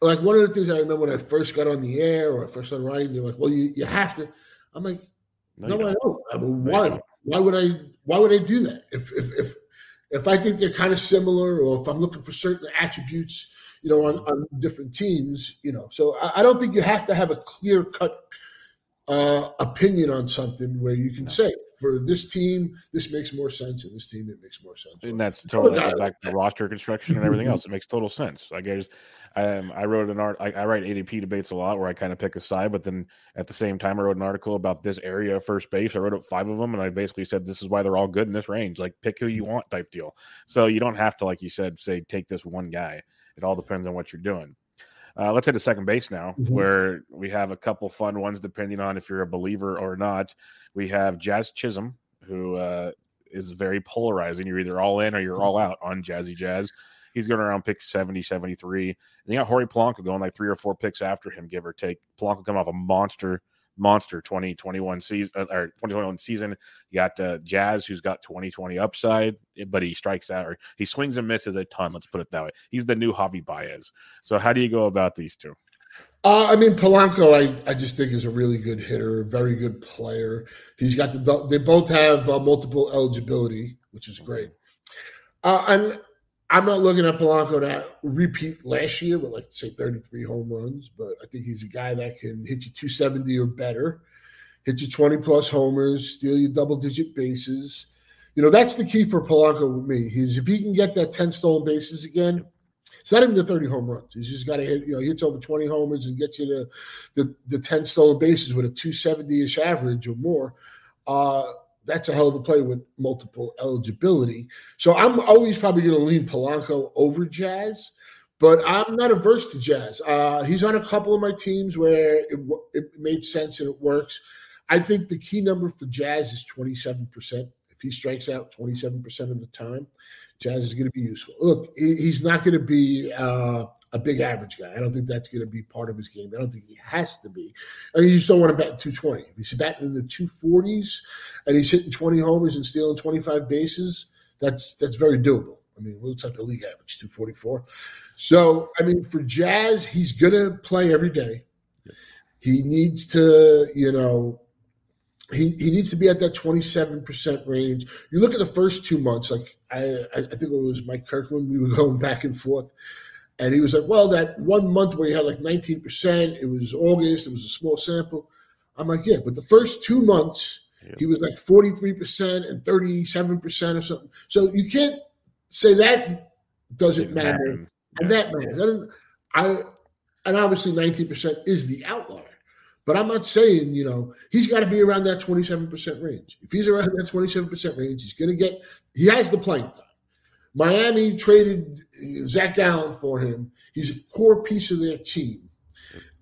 [SPEAKER 3] like one of the things I remember when I first got on the air or I first started writing, they're like, "Well, you, you have to." I'm like, "No, no I don't. I mean, why? Why would I? Why would I do that? If if if if I think they're kind of similar, or if I'm looking for certain attributes, you know, on, on different teams, you know, so I, I don't think you have to have a clear cut uh, opinion on something where you can no. say for this team, this makes more sense, and this team, it makes more sense.
[SPEAKER 2] And that's totally that back to roster construction and everything else. It makes total sense. I guess um, I wrote an art. I, I, write ADP debates a lot, where I kind of pick a side, but then at the same time, I wrote an article about this area of first base. I wrote up five of them, and I basically said this is why they're all good in this range. Like pick who you want, type deal. So you don't have to, like you said, say take this one guy. It all depends on what you're doing. Uh, let's hit the second base now, mm-hmm. where we have a couple fun ones depending on if you're a believer or not. We have Jazz Chisholm, who uh, is very polarizing. You're either all in or you're all out on Jazzy Jazz. He's going around pick 70, 73. And you got Jorge Polanco going like three or four picks after him, give or take. Polanco come off a monster, monster 2021 season uh, or 2021 season. You got uh, Jazz, who's got 2020 upside, but he strikes out or he swings and misses a ton. Let's put it that way. He's the new Javi Baez. So how do you go about these two?
[SPEAKER 3] Uh, I mean, Polanco, I, I just think is a really good hitter, very good player. He's got the they both have uh, multiple eligibility, which is great. Uh, and I'm not looking at Polanco to repeat last year with like say 33 home runs, but I think he's a guy that can hit you 270 or better, hit you 20 plus homers, steal you double digit bases. You know, that's the key for Polanco with me. He's if he can get that 10 stolen bases again, it's not even the 30 home runs. He's just got to hit, you know, hits over 20 homers and gets you to the, the 10 stolen bases with a 270-ish average or more. Uh, that's a hell of a play with multiple eligibility. So I'm always probably going to lean Polanco over Jazz, but I'm not averse to Jazz. Uh, he's on a couple of my teams where it, it made sense and it works. I think the key number for Jazz is 27%. If he strikes out 27% of the time, Jazz is going to be useful. Look, he's not going to be uh, a big average guy. I don't think that's going to be part of his game. I don't think he has to be. I mean, you just don't want to bet 220. If he's batting in the 240s and he's hitting 20 homers and stealing 25 bases, that's that's very doable. I mean, looks like the league average, 244. So, I mean, for Jazz, he's going to play every day. He needs to, you know, he, he needs to be at that 27% range. You look at the first two months, like I, I think it was Mike Kirkland, we were going back and forth. And he was like, well, that one month where he had like 19%, it was August, it was a small sample. I'm like, yeah, but the first two months, he was like 43% and 37% or something. So you can't say that doesn't matter. And that matters. I, and obviously 19% is the outlier. But I'm not saying, you know, he's got to be around that 27% range. If he's around that 27% range, he's going to get, he has the playing time. Miami traded Zach Gallen for him. He's a core piece of their team.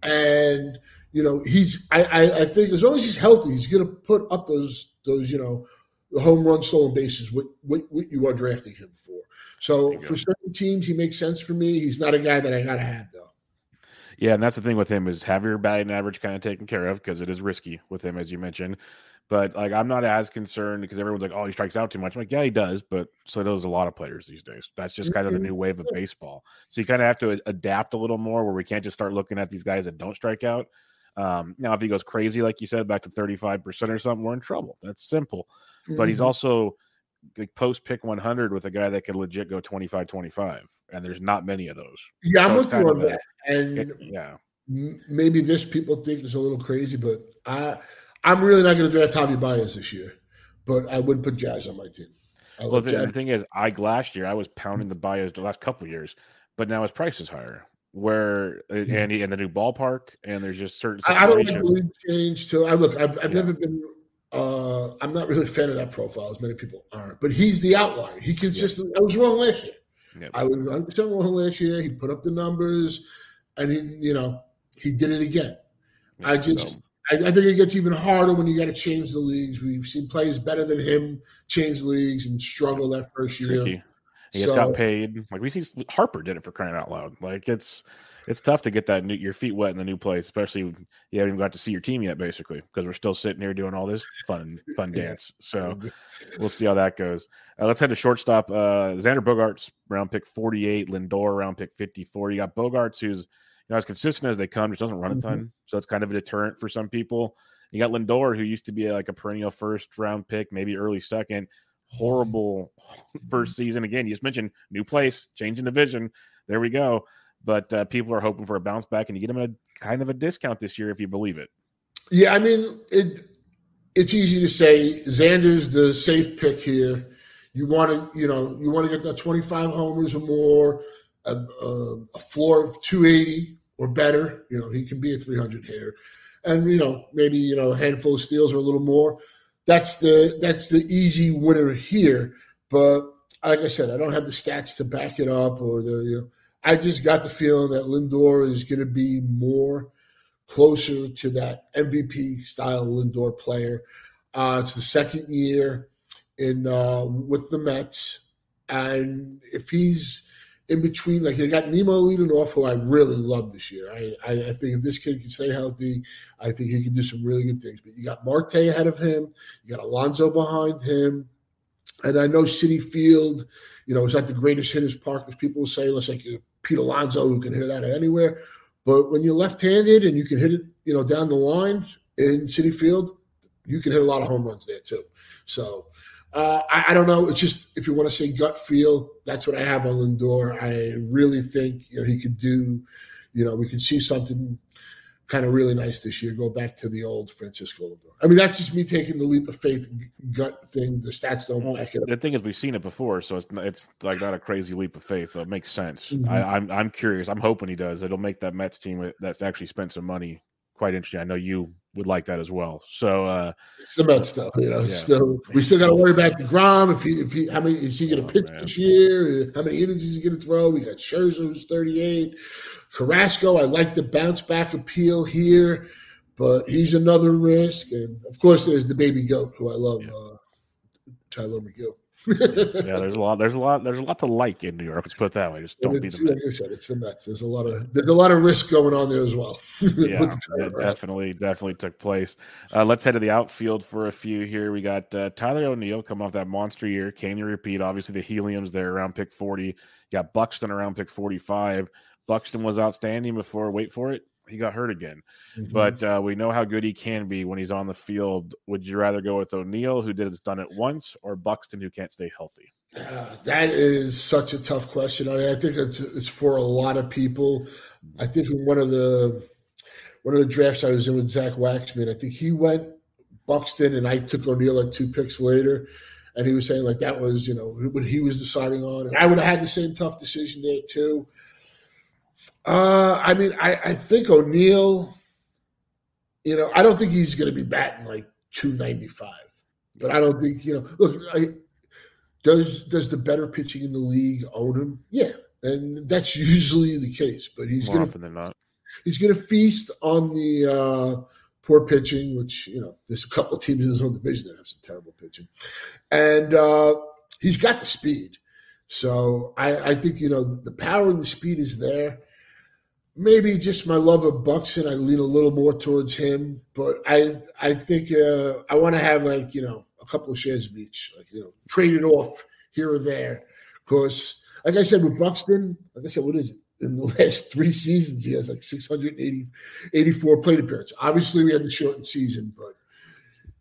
[SPEAKER 3] And, you know, he's, I, I, I think as long as he's healthy, he's going to put up those, those, you know, the home run stolen bases, what, what, what you are drafting him for. So for certain teams, he makes sense for me. He's not a guy that I got to have, though.
[SPEAKER 2] Yeah, and that's the thing with him is have your batting average kind of taken care of because it is risky with him, as you mentioned. But like, I'm not as concerned because everyone's like, "Oh, he strikes out too much." I'm like, yeah, he does, but so does a lot of players these days. That's just kind of the new wave of baseball. So you kind of have to adapt a little more, where we can't just start looking at these guys that don't strike out. Um, now, if he goes crazy, like you said, back to 35 percent or something, we're in trouble. That's simple. Mm-hmm. But he's mm-hmm. also like post pick 100 with a guy that could legit go 25 25 and there's not many of those
[SPEAKER 3] yeah so i'm with you on that and it, yeah maybe this people think is a little crazy but i i'm really not going to draft javi baez this year but i would put jazz on my team
[SPEAKER 2] I well the, the, thing is i last year i was pounding the baez the last couple years but now his price is higher where uh, mm-hmm. and and the new ballpark and there's just certain
[SPEAKER 3] i don't believe change to i look i've, I've yeah. never been uh, I'm not really a fan of that profile, as many people aren't. But he's the outlier. He consistently. I was wrong last year. Yep. I was 100 percent wrong last year. He put up the numbers, and he, you know, he did it again. I just, I, I, think it gets even harder when you got to change the leagues. We've seen players better than him change leagues and struggle that first year. Tricky.
[SPEAKER 2] He so, got paid. Like we see Harper did it for crying out loud. Like it's it's tough to get that new, your feet wet in the new place, especially you haven't even got to see your team yet, basically, because we're still sitting here doing all this fun fun dance. So we'll see how that goes. Uh, let's head to shortstop. Uh, Xander Bogaerts, round pick 48. Lindor, round pick 54. You got Bogaerts, who's know as consistent as they come, just doesn't run a mm-hmm. ton, mm-hmm. so it's kind of a deterrent for some people. You got Lindor, who used to be like a perennial first round pick, maybe early second. Horrible first season. Again, you just mentioned new place, changing division. There we go but uh, people are hoping for a bounce back, and you get them at a kind of a discount this year if you believe it.
[SPEAKER 3] Yeah, I mean it. It's easy to say Xander's the safe pick here. You want to, you know, you want to get that 25 homers or more, a, a, a floor of 280 or better. You know, he can be a 300 hitter, and you know maybe you know a handful of steals or a little more. That's the that's the easy winner here. But like I said, I don't have the stats to back it up or the you know I just got the feeling that Lindor is going to be more closer to that MVP style Lindor player. Uh, it's the second year in uh, with the Mets, and if he's in between, like they got Nimmo leading off, who I really love this year. I, I, I think if this kid can stay healthy, I think he can do some really good things. But you got Marte ahead of him, you got Alonso behind him, and I know Citi Field, you know, is not the greatest hitters park as people say, unless like Pete Alonso who can hit that anywhere. But when you're left-handed and you can hit it, you know, down the line in Citi Field, you can hit a lot of home runs there too. So uh, I, I, don't know. It's just if you want to say gut feel, that's what I have on Lindor. I really think you know he could do. You know, we could see something kind of really nice this year. Go back to the old Francisco Lindor. I mean, that's just me taking the leap of faith gut thing. The stats don't well, back it up.
[SPEAKER 2] The thing is, we've seen it before, so it's it's like not a crazy leap of faith. So it makes sense. Mm-hmm. I, I'm I'm curious. I'm hoping he does. It'll make that Mets team that's actually spent some money quite interesting. I know you would like that as well. So uh,
[SPEAKER 3] it's the Mets stuff, you know. Yeah. Still, we still got to worry about deGrom. If he, if he, how many is he going to oh, pitch man. this year? How many innings is he going to throw? We got Scherzer who's thirty eight. Carrasco, I like the bounce back appeal here, but he's another risk. And of course, there's the baby goat who I love, yeah. uh, Tylor Megill
[SPEAKER 2] yeah, there's a lot. There's a lot. There's a lot to like in New York. Let's put it that way. Just don't be the
[SPEAKER 3] Mets. Like I said, it's the Mets. There's a lot of there's a lot of risk going on there as well.
[SPEAKER 2] yeah, it definitely definitely took place. Uh, let's head to the outfield for a few here. We got uh, Tyler O'Neill come off that monster year. Can you repeat? Obviously, the helium's there around pick 40. You got Buxton around pick 45. Buxton was outstanding before. Wait for it he got hurt again. Mm-hmm. But uh, we know how good he can be when he's on the field. Would you rather go with O'Neill, who did it's done it once, or Buxton, who can't stay healthy?
[SPEAKER 3] Uh, that is such a tough question. I, mean, I think it's it's for a lot of people. I think in one of the one of the drafts I was in with Zach Waxman, I think he went Buxton, and I took O'Neill like two picks later. And he was saying like that was you know what he was deciding on, and I would have had the same tough decision there too. Uh, I mean, I, I think O'Neill, you know, I don't think he's going to be batting like 295, but I don't think, you know, look, I, does does the better pitching in the league own him? Yeah, and that's usually the case. But he's
[SPEAKER 2] more gonna, often than not.
[SPEAKER 3] He's going to feast on the uh, poor pitching, which you know, there's a couple of teams in his own division that have some terrible pitching, and uh, he's got the speed. So I, I think you know the power and the speed is there maybe just my love of Buxton, I lean a little more towards him. But I I think uh, I want to have like you know a couple of shares of each, like you know, trade it off here or there. Because like I said with Buxton, like I said, what is it? In the last three seasons, he has like 680, 84 plate appearances. Obviously, we had the shortened season, but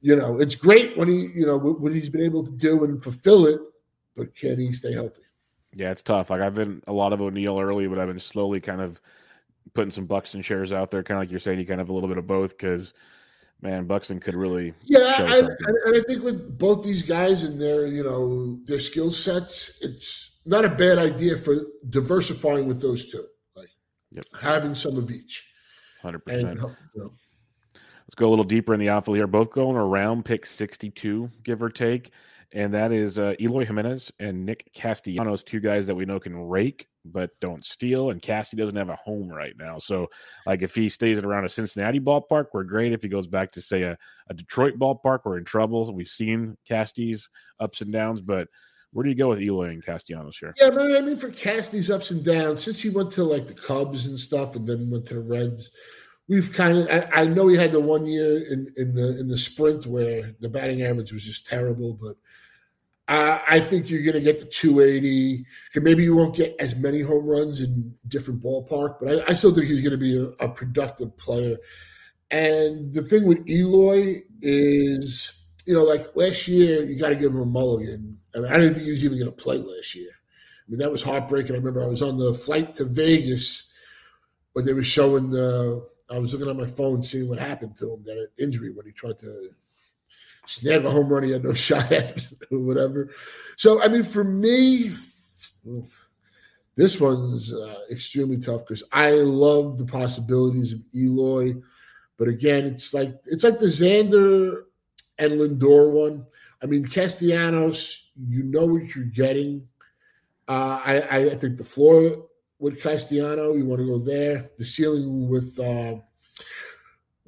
[SPEAKER 3] you know, it's great when he, you know, what he's been able to do and fulfill it. But can he stay healthy?
[SPEAKER 2] Yeah, it's tough. Like I've been a lot of O'Neill early, but I've been slowly kind of putting some Buxton shares out there, kind of like you're saying, you kind of have a little bit of both because man, Buxton could really
[SPEAKER 3] yeah. I, and I think with both these guys and their you know their skill sets, it's not a bad idea for diversifying with those two, like yep. having some of each.
[SPEAKER 2] Hundred percent. Uh, Let's go a little deeper in the outfield here. Both going around pick sixty-two, give or take and that is uh, Eloy Jimenez and Nick Castellanos, two guys that we know can rake but don't steal. And Casty doesn't have a home right now, so like if he stays around a Cincinnati ballpark, we're great. If he goes back to say a, a Detroit ballpark, we're in trouble. We've seen Casty's ups and downs, but where do you go with Eloy and Castellanos here?
[SPEAKER 3] Yeah, man. I mean, for Casty's ups and downs, since he went to like the Cubs and stuff, and then went to the Reds, we've kind of. I, I know he had the one year in in the in the sprint where the batting average was just terrible, but I think you're going to get the 280. Maybe you won't get as many home runs in different ballpark, but I, I still think he's going to be a, a, productive player. And the thing with Eloy is, you know, like last year, you got to give him a mulligan. I, mean, I didn't think he was even going to play last year. I mean, that was heartbreaking. I remember I was on the flight to Vegas when they were showing the. I was looking on my phone, seeing what happened to him, that injury when he tried to snag a home run he had no shot at or whatever. So, I mean, for me, this one's uh, extremely tough because I love the possibilities of Eloy, but again, it's like it's like the Xander and Lindor one. I mean, Castellanos, you know what you're getting. Uh, I, I think the floor with Castellano, you want to go there. The ceiling with uh,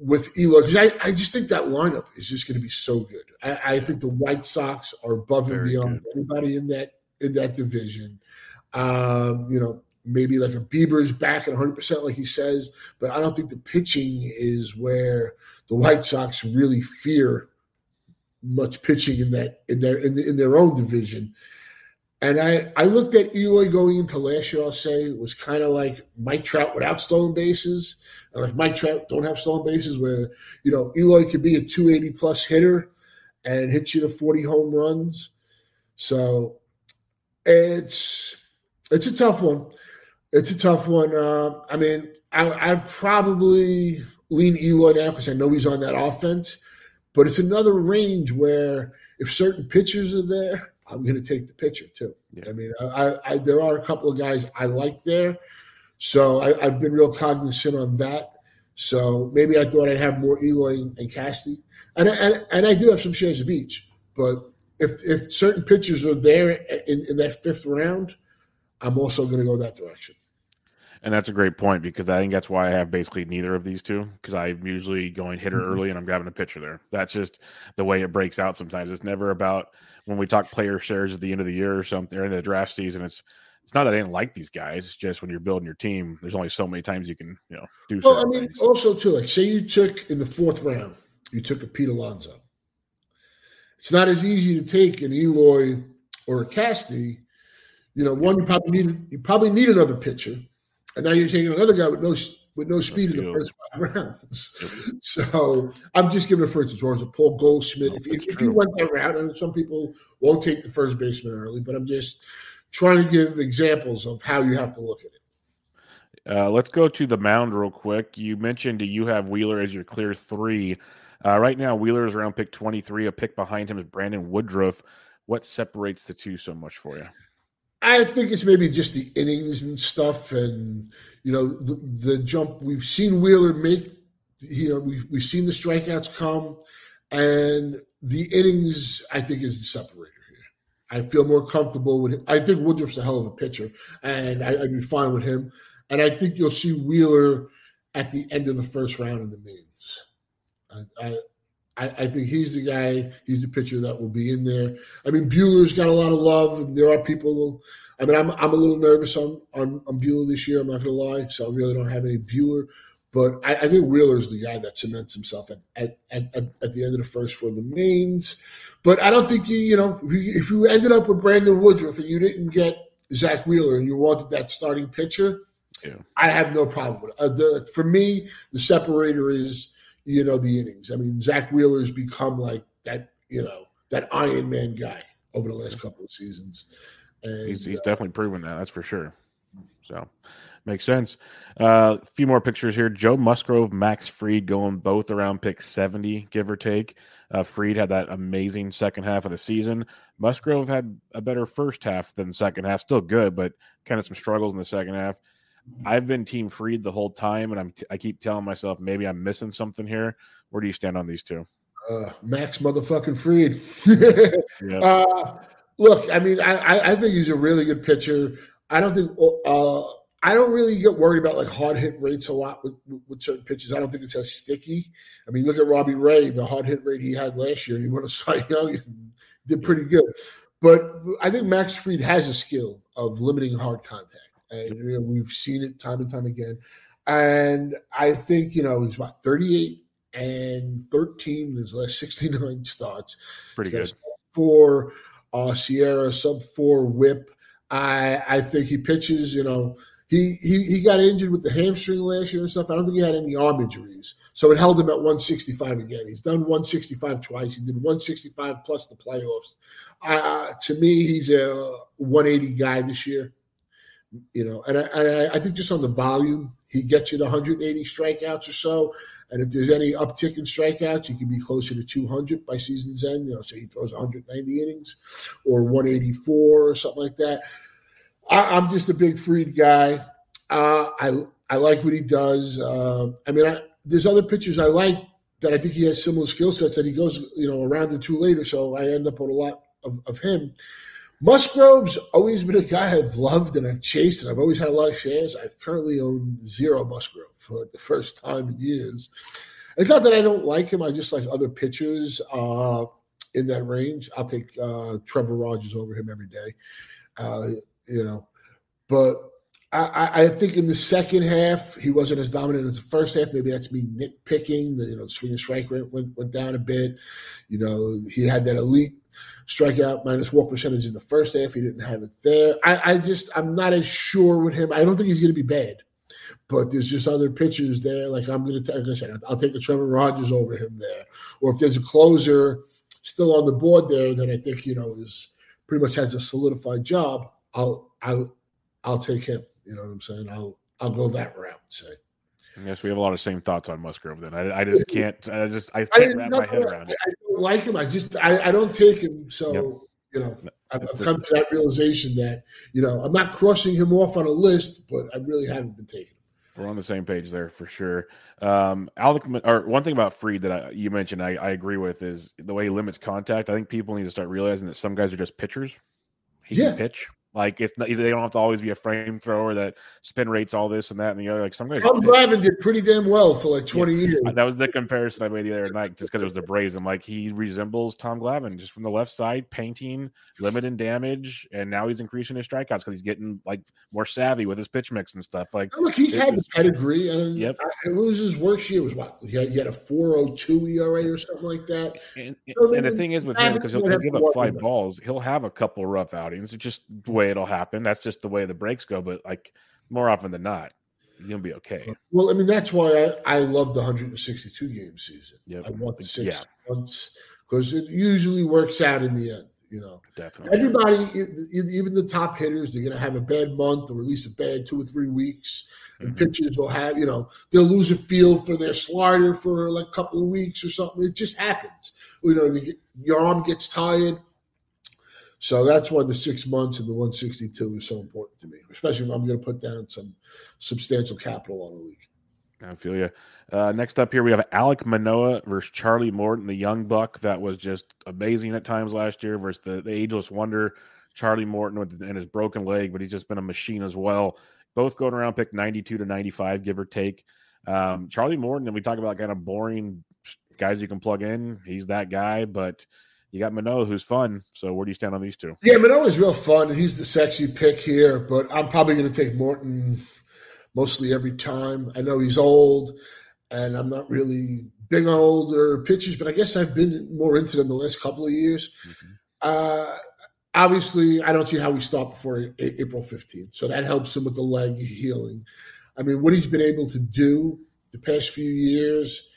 [SPEAKER 3] with Eloy because I, I just think that lineup is just going to be so good. I, I think the White Sox are above Very and beyond good. anybody in that in that division. Um, you know, maybe like a Bieber's back at 100 percent, like he says, but I don't think the pitching is where the White Sox really fear much pitching in that in their in, the, in their own division. And I, I looked at Eloy going into last year, I'll say, it was kind of like Mike Trout without stolen bases. And like Mike Trout don't have stolen bases, where, you know, Eloy could be a 280 plus hitter and hit you to 40 home runs. So it's it's a tough one. It's a tough one. Uh, I mean, I, I'd probably lean Eloy now because I know he's on that offense. But it's another range where if certain pitchers are there, I'm going to take the pitcher too. Yeah. I mean, I, I, there are a couple of guys I like there, so I, have been real cognizant on that. So maybe I thought I'd have more Eloy and Casty, and and, and I do have some shares of each. But if if certain pitchers are there in, in that fifth round, I'm also going to go that direction.
[SPEAKER 2] And that's a great point because I think that's why I have basically neither of these two because I'm usually going hitter mm-hmm. early and I'm grabbing a pitcher there. That's just the way it breaks out sometimes. It's never about when we talk player shares at the end of the year or something or in the draft season. It's it's not that I didn't like these guys. It's just when you're building your team, there's only so many times you can you know do.
[SPEAKER 3] Well, I mean, things. also too, like say you took in the fourth round, you took a Pete Alonso. It's not as easy to take an Eloy or a Casty. You know, one you probably need you probably need another pitcher and now you're taking another guy with no with no speed in the first five rounds. So I'm just giving a first a Paul Goldschmidt. if, if, if you went that route, and some people won't take the first baseman early, but I'm just trying to give examples of how you have to look at it.
[SPEAKER 2] Uh, let's go to the mound real quick. You mentioned you have Wheeler as your clear three. Uh, right now, Wheeler is around pick 23. A pick behind him is Brandon Woodruff. What separates the two so much for you?
[SPEAKER 3] I think it's maybe just the innings and stuff, and you know the, the jump. We've seen Wheeler make. You know, we've we've seen the strikeouts come, and the innings. I think is the separator here. I feel more comfortable with. I think Woodruff's a hell of a pitcher, and I, would be fine with him. And I think you'll see Wheeler at the end of the first round in the mains. I, I, I, think he's the guy. He's the pitcher that will be in there. I mean, Buehler's got a lot of love. There are people. I mean, I'm I'm a little nervous on on, on Buehler this year. I'm not going to lie. So I really don't have any Bueller. But I, I think Wheeler's the guy that cements himself at, at, at, at, the end of the first for the mains. But I don't think you, you know, if you, if you ended up with Brandon Woodruff and you didn't get Zach Wheeler and you wanted that starting pitcher, yeah. I have no problem with it. Uh, the, for me, the separator is you know, the innings. I mean, Zach Wheeler's become like that, you know, that Iron Man guy over the last couple of seasons.
[SPEAKER 2] And, he's he's uh, definitely proven that. That's for sure. So makes sense. A uh, few more pictures here. Joe Musgrove, Max Fried going both around pick 70, give or take. Uh, Fried had that amazing second half of the season. Musgrove had a better first half than second half. Still good, but kind of some struggles in the second half. I've been Team Fried the whole time, and I'm t- I keep telling myself maybe I'm missing something here. Where do you stand on these two?
[SPEAKER 3] Uh, Max motherfucking Fried. yeah. uh, look, I mean, I, I think he's a really good pitcher. I don't think uh, I don't really get worried about like hard hit rates a lot with, with certain pitches. I don't think it's as sticky. I mean, look at Robbie Ray, the hard hit rate he had last year. He won a Cy Young, and did pretty good. But I think Max Fried has a skill of limiting hard contact and you know, we've seen it time and time again. And I think you know he's about 38 and 13 in his last 69 starts.
[SPEAKER 2] Pretty good.
[SPEAKER 3] For uh, SIERA, sub four WHIP. I I think he pitches. You know, he, he he got injured with the hamstring last year and stuff. I don't think he had any arm injuries, so it held him at 165 again. He's done 165 twice. He did 165 plus the playoffs. Uh, to me, he's a 180 guy this year you know, and I, I, think just on the volume, he gets you to 180 strikeouts or so. And if there's any uptick in strikeouts, he can be closer to 200 by season's end. You know, so he throws 190 innings or 184 or something like that. I, am just a big Fried guy. Uh, I I like what he does. Uh, I mean, I, there's other pitchers I like that I think he has similar skill sets that he goes, you know, around the two later. So I end up with a lot of, of him. Musgrove's always been a guy I've loved and I've chased, and I've always had a lot of shares. I currently own zero Musgrove for the first time in years. It's not that I don't like him; I just like other pitchers uh, in that range. I'll take uh, Trevor Rogers over him every day, uh, you know. But I, I think in the second half he wasn't as dominant as the first half. Maybe that's me nitpicking. The you know the swing and strike rate went, went down a bit. You know he had that elite strikeout minus walk percentage in the first half. He didn't have it there. I, I just I'm not as sure with him. I don't think he's going to be bad, but there's just other pitchers there. Like I'm going to, like I said, I'll take a Trevor Rogers over him there. Or if there's a closer still on the board there that I think you know is pretty much has a solidified job, I'll I'll I'll take him. You know what I'm saying? I'll I'll go that route. Say.
[SPEAKER 2] Yes, we have a lot of same thoughts on Musgrove. Then I, I just can't. I just I can't wrap my head around
[SPEAKER 3] it. I don't like him. I just I, I don't take him. So yep. you know, I've, I've come to that realization that you know I'm not crossing him off on a list, but I really haven't been taking him.
[SPEAKER 2] We're on the same page there for sure. Um, Alec, or one thing about Fried that I, you mentioned, I, I, agree with is the way he limits contact. I think people need to start realizing that some guys are just pitchers. He yeah. can pitch. Like it's not, they don't have to always be a frame thrower that spin rates all this and that and the other. Like some guys.
[SPEAKER 3] Tom Glavine did pretty damn well for like twenty yeah. years.
[SPEAKER 2] That was the comparison I made the other night, just because it was the Braves. I'm like, he resembles Tom Glavine just from the left side, painting, limiting damage, and now he's increasing his strikeouts because he's getting like more savvy with his pitch mix and stuff. Like,
[SPEAKER 3] look, he's had the pedigree. And yep. it was his worst year. Was what he had, he had a 4.02 ERA or something like that.
[SPEAKER 2] And, so, and the thing is with him, because he'll, he'll give up five balls, he'll have a couple rough outings. It's just way it'll happen. That's just the way the breaks go. But like more often than not, you'll be okay.
[SPEAKER 3] Well, I mean, that's why I, I love the 162 game season. Yep. I want the six yeah. months because it usually works out in the end. You know,
[SPEAKER 2] definitely.
[SPEAKER 3] Everybody, even the top hitters, they're going to have a bad month or at least a bad two or three weeks. And mm-hmm. pitchers will have, you know, they'll lose a feel for their slider for like a couple of weeks or something. It just happens. You know, get, your arm gets tired so that's why the six months and the 162 is so important to me, especially if I'm going to put down some substantial capital on the league.
[SPEAKER 2] I feel you. Uh, next up here, we have Alek Manoah versus Charlie Morton, the young buck that was just amazing at times last year versus the, the ageless wonder, Charlie Morton, with, and his broken leg, but he's just been a machine as well. Both going around pick 92 to 95, give or take. Um, Charlie Morton, and we talk about kind of boring guys you can plug in. He's that guy, but – you got Manoah, who's fun. So where do you stand on these two?
[SPEAKER 3] Yeah, Manoah's real fun. and He's the sexy pick here, but I'm probably going to take Morton mostly every time. I know he's old, and I'm not really big on older pitchers, but I guess I've been more into them the last couple of years. Mm-hmm. Uh, obviously, I don't see how we stop before April 15th, so that helps him with the leg healing. I mean, what he's been able to do the past few years,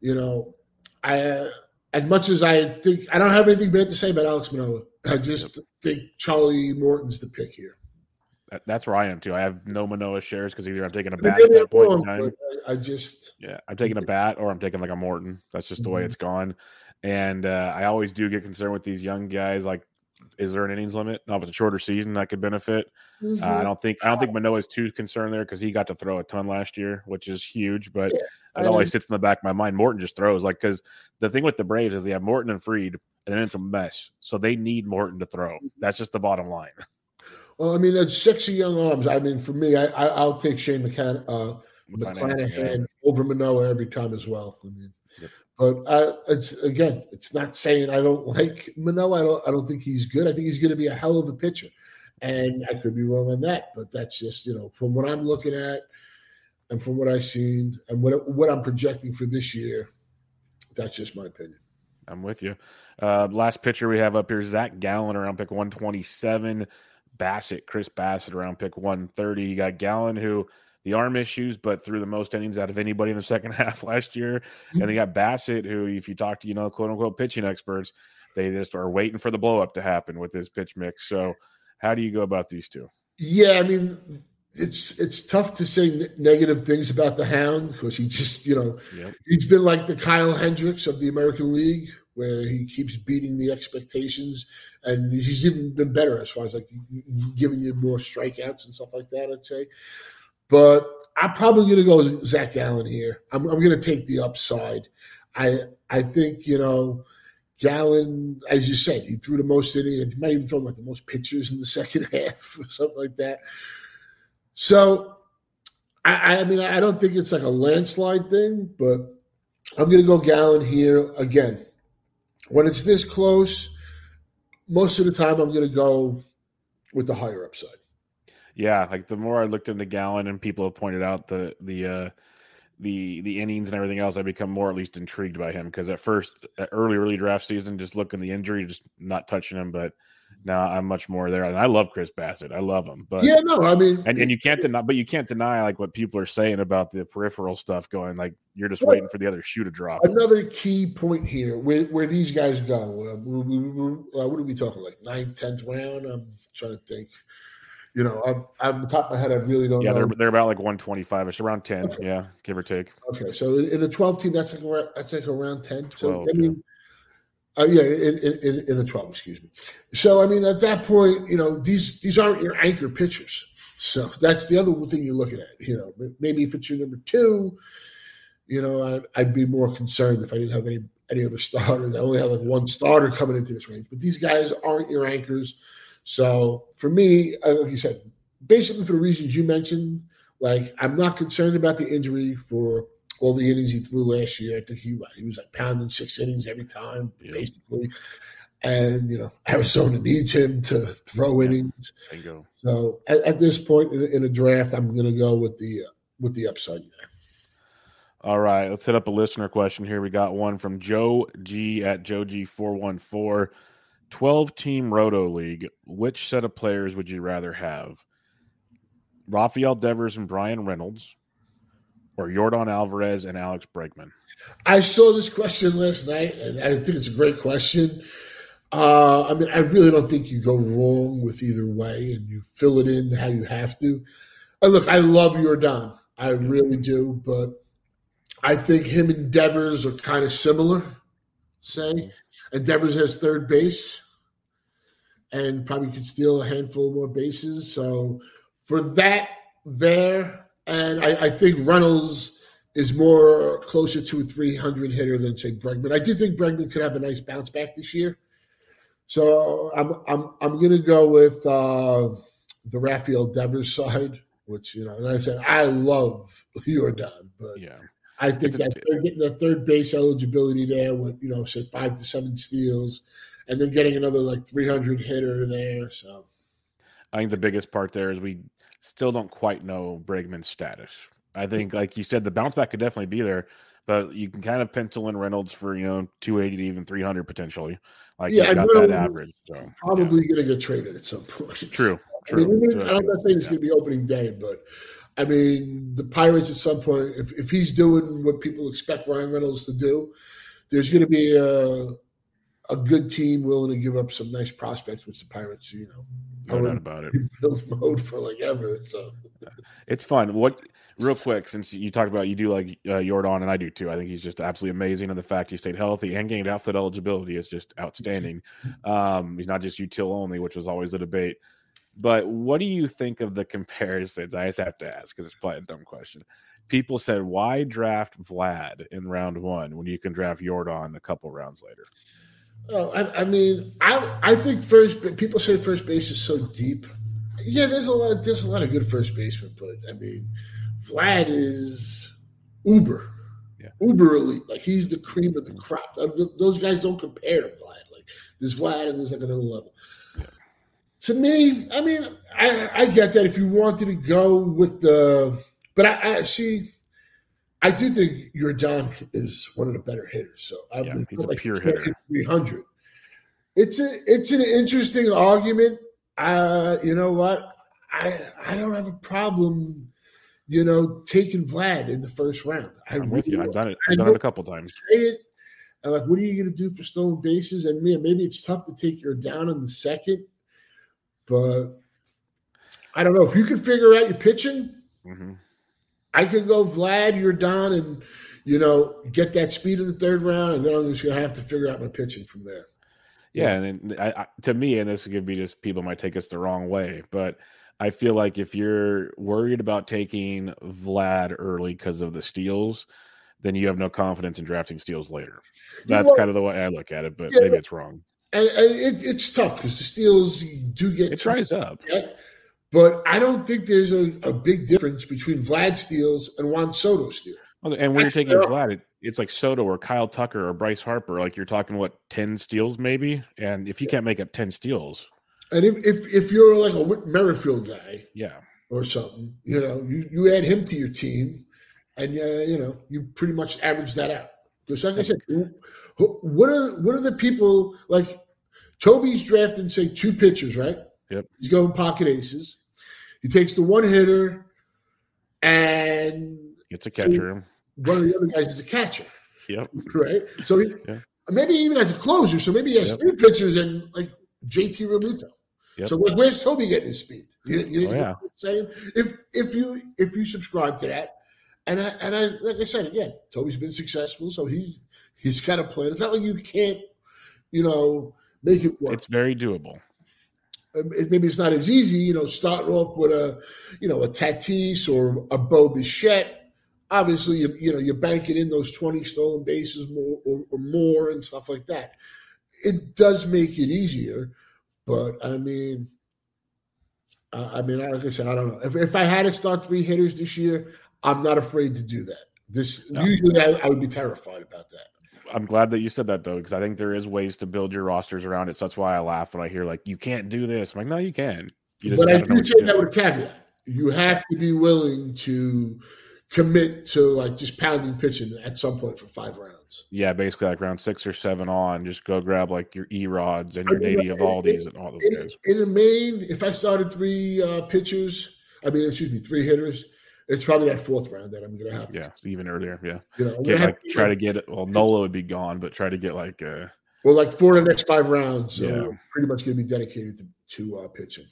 [SPEAKER 3] you know, I as much as I think I don't have anything bad to say about Alex Manoah, I just yep. think Charlie Morton's the pick here.
[SPEAKER 2] That's where I am too. I have no Manoah shares because either I'm taking a bat at that point in time.
[SPEAKER 3] I just
[SPEAKER 2] yeah, I'm taking a bat or I'm taking like a Morton. That's just the mm-hmm. way it's gone. And uh, I always do get concerned with these young guys. Like, is there an innings limit? Now, if it's a shorter season, that could benefit. Mm-hmm. Uh, I don't think I don't think Manoah is too concerned there because he got to throw a ton last year, which is huge. But yeah. It always sits in the back of my mind. Morton just throws like because the thing with the Braves is they have Morton and Fried, and then it's a mess. So they need Morton to throw. That's just the bottom line.
[SPEAKER 3] Well, I mean, it's sexy young arms. I mean, for me, I, will take Shane McCann, uh, McClanahan yeah. over Manoah every time as well. I mean, yep. But uh, it's again, it's not saying I don't like Manoah. I don't. I don't think he's good. I think he's going to be a hell of a pitcher, and I could be wrong on that. But that's just you know from what I'm looking at and from what I've seen and what what I'm projecting for this year, that's just my opinion.
[SPEAKER 2] I'm with you. Uh, last pitcher we have up here, Zach Gallen around pick 127. Bassitt, Chris Bassitt around pick 130. You got Gallen who the arm issues, but threw the most innings out of anybody in the second half last year. And they hmm. got Bassitt, who, if you talk to, you know, quote unquote pitching experts, they just are waiting for the blow up to happen with this pitch mix. So, how do you go about these two?
[SPEAKER 3] Yeah, I mean, it's it's tough to say negative things about the Hound because he just you know yep. he's been like the Kyle Hendricks of the American League where he keeps beating the expectations and he's even been better as far as like giving you more strikeouts and stuff like that. I'd say, but I'm probably going to go Zach Gallen here. I'm, I'm going to take the upside. I I think you know. Gallen, as you said, he threw the most innings. He might even throw like the most pitchers in the second half or something like that. So, I, I mean, I don't think it's like a landslide thing, but I'm going to go Gallen here again. When it's this close, most of the time I'm going to go with the higher upside.
[SPEAKER 2] Yeah, like the more I looked into Gallen and people have pointed out the the uh the the innings and everything else, I become more at least intrigued by him because at first, at early early draft season, just looking the injury, just not touching him, but now I'm much more there. And I love Chris Bassitt. I love him. But
[SPEAKER 3] yeah, no, I mean,
[SPEAKER 2] and, and you can't deny, but you can't deny like what people are saying about the peripheral stuff going. Like you're just waiting for the other shoe to drop.
[SPEAKER 3] Another key point here where, where these guys go. Uh, uh, what are we talking like ninth, tenth round? I'm trying to think. You know, I'm, I'm the top of my head. I really don't
[SPEAKER 2] yeah,
[SPEAKER 3] know.
[SPEAKER 2] they're they're about like 125 ish, around 10. Okay. Yeah, give or take.
[SPEAKER 3] Okay, so in, in the 12 team, that's like that's like around 10. So 12, I mean. Yeah uh, yeah, in, in, in the 12, excuse me. So, I mean, at that point, you know, these these aren't your anchor pitchers. So that's the other thing you're looking at. You know, maybe if it's your number two, you know, I'd, I'd be more concerned if I didn't have any any other starters. I only have like one starter coming into this range, but these guys aren't your anchors. So for me, uh, like you said, basically for the reasons you mentioned, like I'm not concerned about the injury for all the innings he threw last year. I think he he was like pounding six innings every time, yeah. basically. And you know, Arizona needs him to throw yeah. innings.
[SPEAKER 2] Bingo.
[SPEAKER 3] So at, at, this point in, in a draft, I'm going to go with the uh, with the upside.
[SPEAKER 2] All right, let's hit up a listener question here. We got one from Joe G at Joe G four one four. 12 team roto league which set of players would you rather have rafael devers and Bryan Reynolds or Yordan Alvarez and Alex Bregman?
[SPEAKER 3] I saw this question last night, and I think it's a great question. Uh, I mean, I really don't think you go wrong with either way, and you fill it in how you have to. And look, I love Yordan, I really do, but I think him and Devers are kind of similar. Say, Devers has third base, and probably could steal a handful more bases. So for that, there and I, I, think Reynolds is more closer to a 300 hitter than say Bregman. I do think Bregman could have a nice bounce back this year. So I'm I'm I'm gonna go with uh, the Rafael Devers side, which you know, and I said I love Yordan, but
[SPEAKER 2] yeah.
[SPEAKER 3] I think that they're getting the third base eligibility there with you know say five to seven steals, and then getting another like 300 hitter there. So
[SPEAKER 2] I think the biggest part there is we still don't quite know Bregman's status. I think, like you said, the bounce back could definitely be there, but you can kind of pencil in Reynolds for you know 280 to even 300 potentially. Like yeah, he's got that average. So
[SPEAKER 3] probably yeah. going to get traded at some point.
[SPEAKER 2] True. True.
[SPEAKER 3] I mean, I'm not saying it's yeah. going to be opening day, but I mean the Pirates at some point, if if he's doing what people expect Ryan Reynolds to do, there's going to be a a good team willing to give up some nice prospects, which the Pirates, you know,
[SPEAKER 2] no doubt about it.
[SPEAKER 3] Build mode for like ever. So
[SPEAKER 2] it's fun. What real quick, since you talked about you do like uh, Yordan, and I do too. I think he's just absolutely amazing, and the fact he stayed healthy and gained outfit eligibility is just outstanding. Um, he's not just util only, which was always a debate. But what do you think of the comparisons? I just have to ask because it's probably a dumb question. People said, why draft Vlad in round one when you can draft Yordan a couple rounds later?
[SPEAKER 3] Oh, I, I, mean, I I think first. People say first base is so deep. Yeah, there's a lot. Of, there's a lot of good first basemen, but I mean, Vlad is uber,
[SPEAKER 2] yeah.
[SPEAKER 3] uber elite. Like he's the cream of the crop. Those guys don't compare to Vlad. Like there's Vlad and there's like another level. Yeah. To me, I mean, I, I get that if you wanted to go with the, but I, I see. I do think Yordan is one of the better hitters. So I
[SPEAKER 2] yeah, he's a like pure hitter.
[SPEAKER 3] Three hundred. It's a it's an interesting argument. Uh, you know what? I I don't have a problem. You know, taking Vlad in the first round. I
[SPEAKER 2] am with you. I've done it. I've done it a couple times.
[SPEAKER 3] It, and like, what are you going to do for stolen bases? And me, maybe it's tough to take Yordan in the second, but I don't know if you can figure out your pitching.
[SPEAKER 2] Mm-hmm.
[SPEAKER 3] I could go Vlad, Yordan, and you know get that speed in the third round, and then I'm just gonna have to figure out my pitching from there.
[SPEAKER 2] Yeah, and then, I, I, to me, and this could be just people might take us the wrong way, but I feel like if you're worried about taking Vlad early because of the steals, then you have no confidence in drafting steals later. That's kind of the way I look at it, but yeah, maybe it's wrong.
[SPEAKER 3] And, and it, it's tough because the steals do get
[SPEAKER 2] it dries up.
[SPEAKER 3] But I don't think there's a, a big difference between Vlad steals and Juan Soto steals.
[SPEAKER 2] And when you're taking Vlad, it, it's like Soto or Kyle Tucker or Bryce Harper. Like you're talking what ten steals maybe, and if you can't make up ten steals,
[SPEAKER 3] And if, if if you're like a Whit Merrifield guy,
[SPEAKER 2] Yeah.
[SPEAKER 3] or something, you know, you, you add him to your team, and uh, you know, you pretty much average that out. Because like I said, what are what are the people like? Toby's drafting say two pitchers, right?
[SPEAKER 2] Yep.
[SPEAKER 3] He's going pocket aces. He takes the one hitter, and
[SPEAKER 2] It's a catcher.
[SPEAKER 3] one of the other guys is a catcher,
[SPEAKER 2] Yep.
[SPEAKER 3] right? So he,
[SPEAKER 2] Yeah.
[SPEAKER 3] maybe even as a closer. So maybe he has
[SPEAKER 2] Yep.
[SPEAKER 3] three pitchers and like JT Realmuto.
[SPEAKER 2] Yep.
[SPEAKER 3] So like, where's Toby getting his speed? You, you,
[SPEAKER 2] Oh, yeah.
[SPEAKER 3] you know what I'm saying if if you if you subscribe to that, and I, and I like I said again, Toby's been successful, so he's he's got a plan. It's not like you can't, you know, make it work.
[SPEAKER 2] It's very doable.
[SPEAKER 3] Um, maybe it's not as easy, you know, starting off with a, you know, a Tatis or a Bo Bichette. Obviously, you, you know, you're banking in those 20 stolen bases more or, or more and stuff like that. It does make it easier, but I mean, I I mean, like I said, I don't know. If, if I had to start three hitters this year, I'm not afraid to do that. This
[SPEAKER 2] No.
[SPEAKER 3] usually I, I would be terrified about that.
[SPEAKER 2] I'm glad that you said that though, because I think there is ways to build your rosters around it. So that's why I laugh when I hear like you can't do this. I'm like, no, you can. You just
[SPEAKER 3] but I do say that with a caveat. You have to be willing to commit to like just pounding pitching at some point for five rounds.
[SPEAKER 2] Yeah, basically like round six or seven on, just go grab like your E rods and your
[SPEAKER 3] I mean,
[SPEAKER 2] Nate Eovaldis and all those
[SPEAKER 3] In,
[SPEAKER 2] guys.
[SPEAKER 3] in the main, if I started three uh, pitchers, I mean, excuse me, three hitters, it's probably that fourth round that I'm going to have.
[SPEAKER 2] Yeah, it's even earlier. Yeah,
[SPEAKER 3] You know,
[SPEAKER 2] get like
[SPEAKER 3] to-
[SPEAKER 2] try to get it. Well, Nola would be gone, but try to get like uh
[SPEAKER 3] Well, like four of the next five rounds, so
[SPEAKER 2] Yeah.
[SPEAKER 3] pretty much going to be dedicated to, to uh, pitching.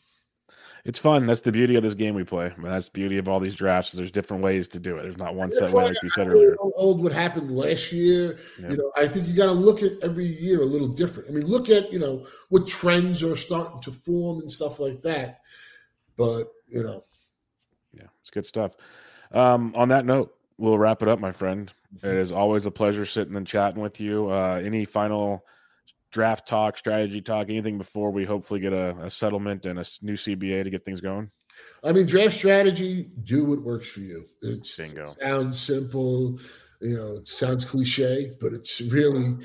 [SPEAKER 2] it's fun. That's the beauty of this game we play. I mean, that's the beauty of all these drafts. Is there's different ways to do it. There's not one set way, like you said earlier.
[SPEAKER 3] old what happened last year.
[SPEAKER 2] Yeah.
[SPEAKER 3] You know, I think you got to look at every year a little different. I mean, look at you know what trends are starting to form and stuff like that. But you know,
[SPEAKER 2] Yeah, it's good stuff. Um, on that note, we'll wrap it up, my friend. It is always a pleasure sitting and chatting with you. Uh, any final draft talk, strategy talk, anything before we hopefully get a, a settlement and a new CBA to get things going?
[SPEAKER 3] I mean, draft strategy: do what works for you. It
[SPEAKER 2] Bingo.
[SPEAKER 3] sounds simple, you know, it sounds cliche, but it's really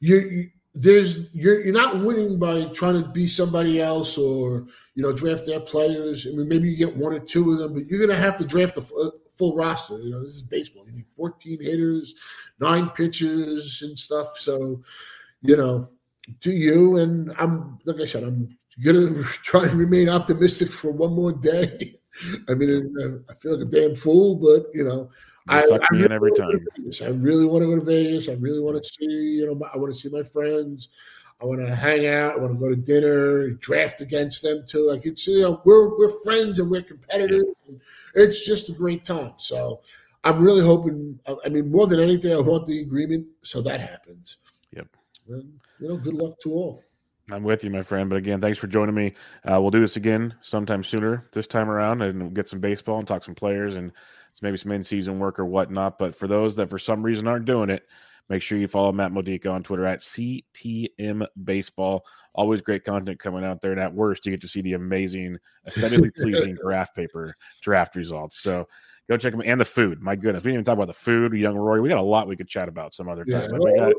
[SPEAKER 3] you. you there's you're you're not winning by trying to be somebody else or you know draft their players. I mean, maybe you get one or two of them, but you're to have to draft the fu- full roster. You know, this is baseball. You need 14 hitters, nine pitchers, and stuff. So, you know, do you? And I'm like I said, I'm gonna try and remain optimistic for one more day. I mean, I feel like a damn fool, but you know, I,
[SPEAKER 2] suck
[SPEAKER 3] I
[SPEAKER 2] me in
[SPEAKER 3] really
[SPEAKER 2] every
[SPEAKER 3] wanna go
[SPEAKER 2] time.
[SPEAKER 3] I really want to go to Vegas. I really want to see, you know, my, I want to see my friends. I want to hang out. I want to go to dinner, draft against them too. Like it's, you know, we're we're friends and we're competitive. And it's just a great time. So I'm really hoping. I I mean, more than anything, I want the agreement so that happens.
[SPEAKER 2] Yep.
[SPEAKER 3] And, you know, good luck to all.
[SPEAKER 2] I'm with you, my friend. But again, thanks for joining me. Uh, we'll do this again sometime sooner this time around and we'll get some baseball and talk some players and maybe some in season work or whatnot. But for those that for some reason aren't doing it, make sure you follow Matt Modica on Twitter at CTM Baseball. Always great content coming out there. And at worst, you get to see the amazing, aesthetically pleasing graph paper draft results. So go check them and the food. My goodness, we didn't even talk about the food, young Rory. We got a lot we could chat about some other time.
[SPEAKER 3] Yeah.
[SPEAKER 2] but we got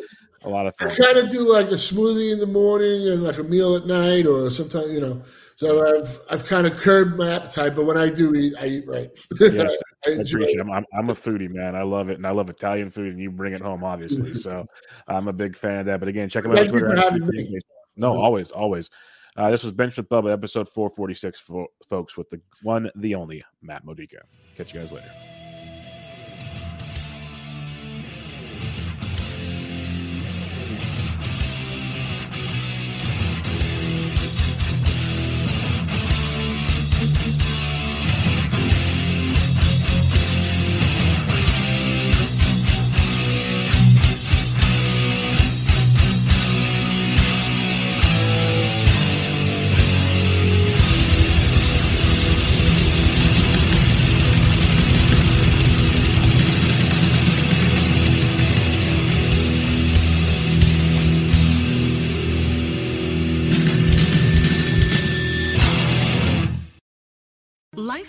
[SPEAKER 2] a lot of
[SPEAKER 3] I
[SPEAKER 2] fun.
[SPEAKER 3] kind of do like a smoothie in the morning and like a meal at night, or sometimes you know. So I've I've kind of curbed my appetite, but when I do eat, I eat right.
[SPEAKER 2] Yes,
[SPEAKER 3] I
[SPEAKER 2] I appreciate it. I'm, I'm, I'm a foodie, man. I love it. And I love Italian food, and you bring it home, obviously. So I'm a big fan of that. But again, check them out on
[SPEAKER 3] Thank
[SPEAKER 2] Twitter.
[SPEAKER 3] for
[SPEAKER 2] at
[SPEAKER 3] having
[SPEAKER 2] CTM
[SPEAKER 3] me.
[SPEAKER 2] Baseball. No, always, always. Uh, this was Bench with Bubba, episode 446, fo- folks, with the one, the only Matt Modica. Catch you guys later.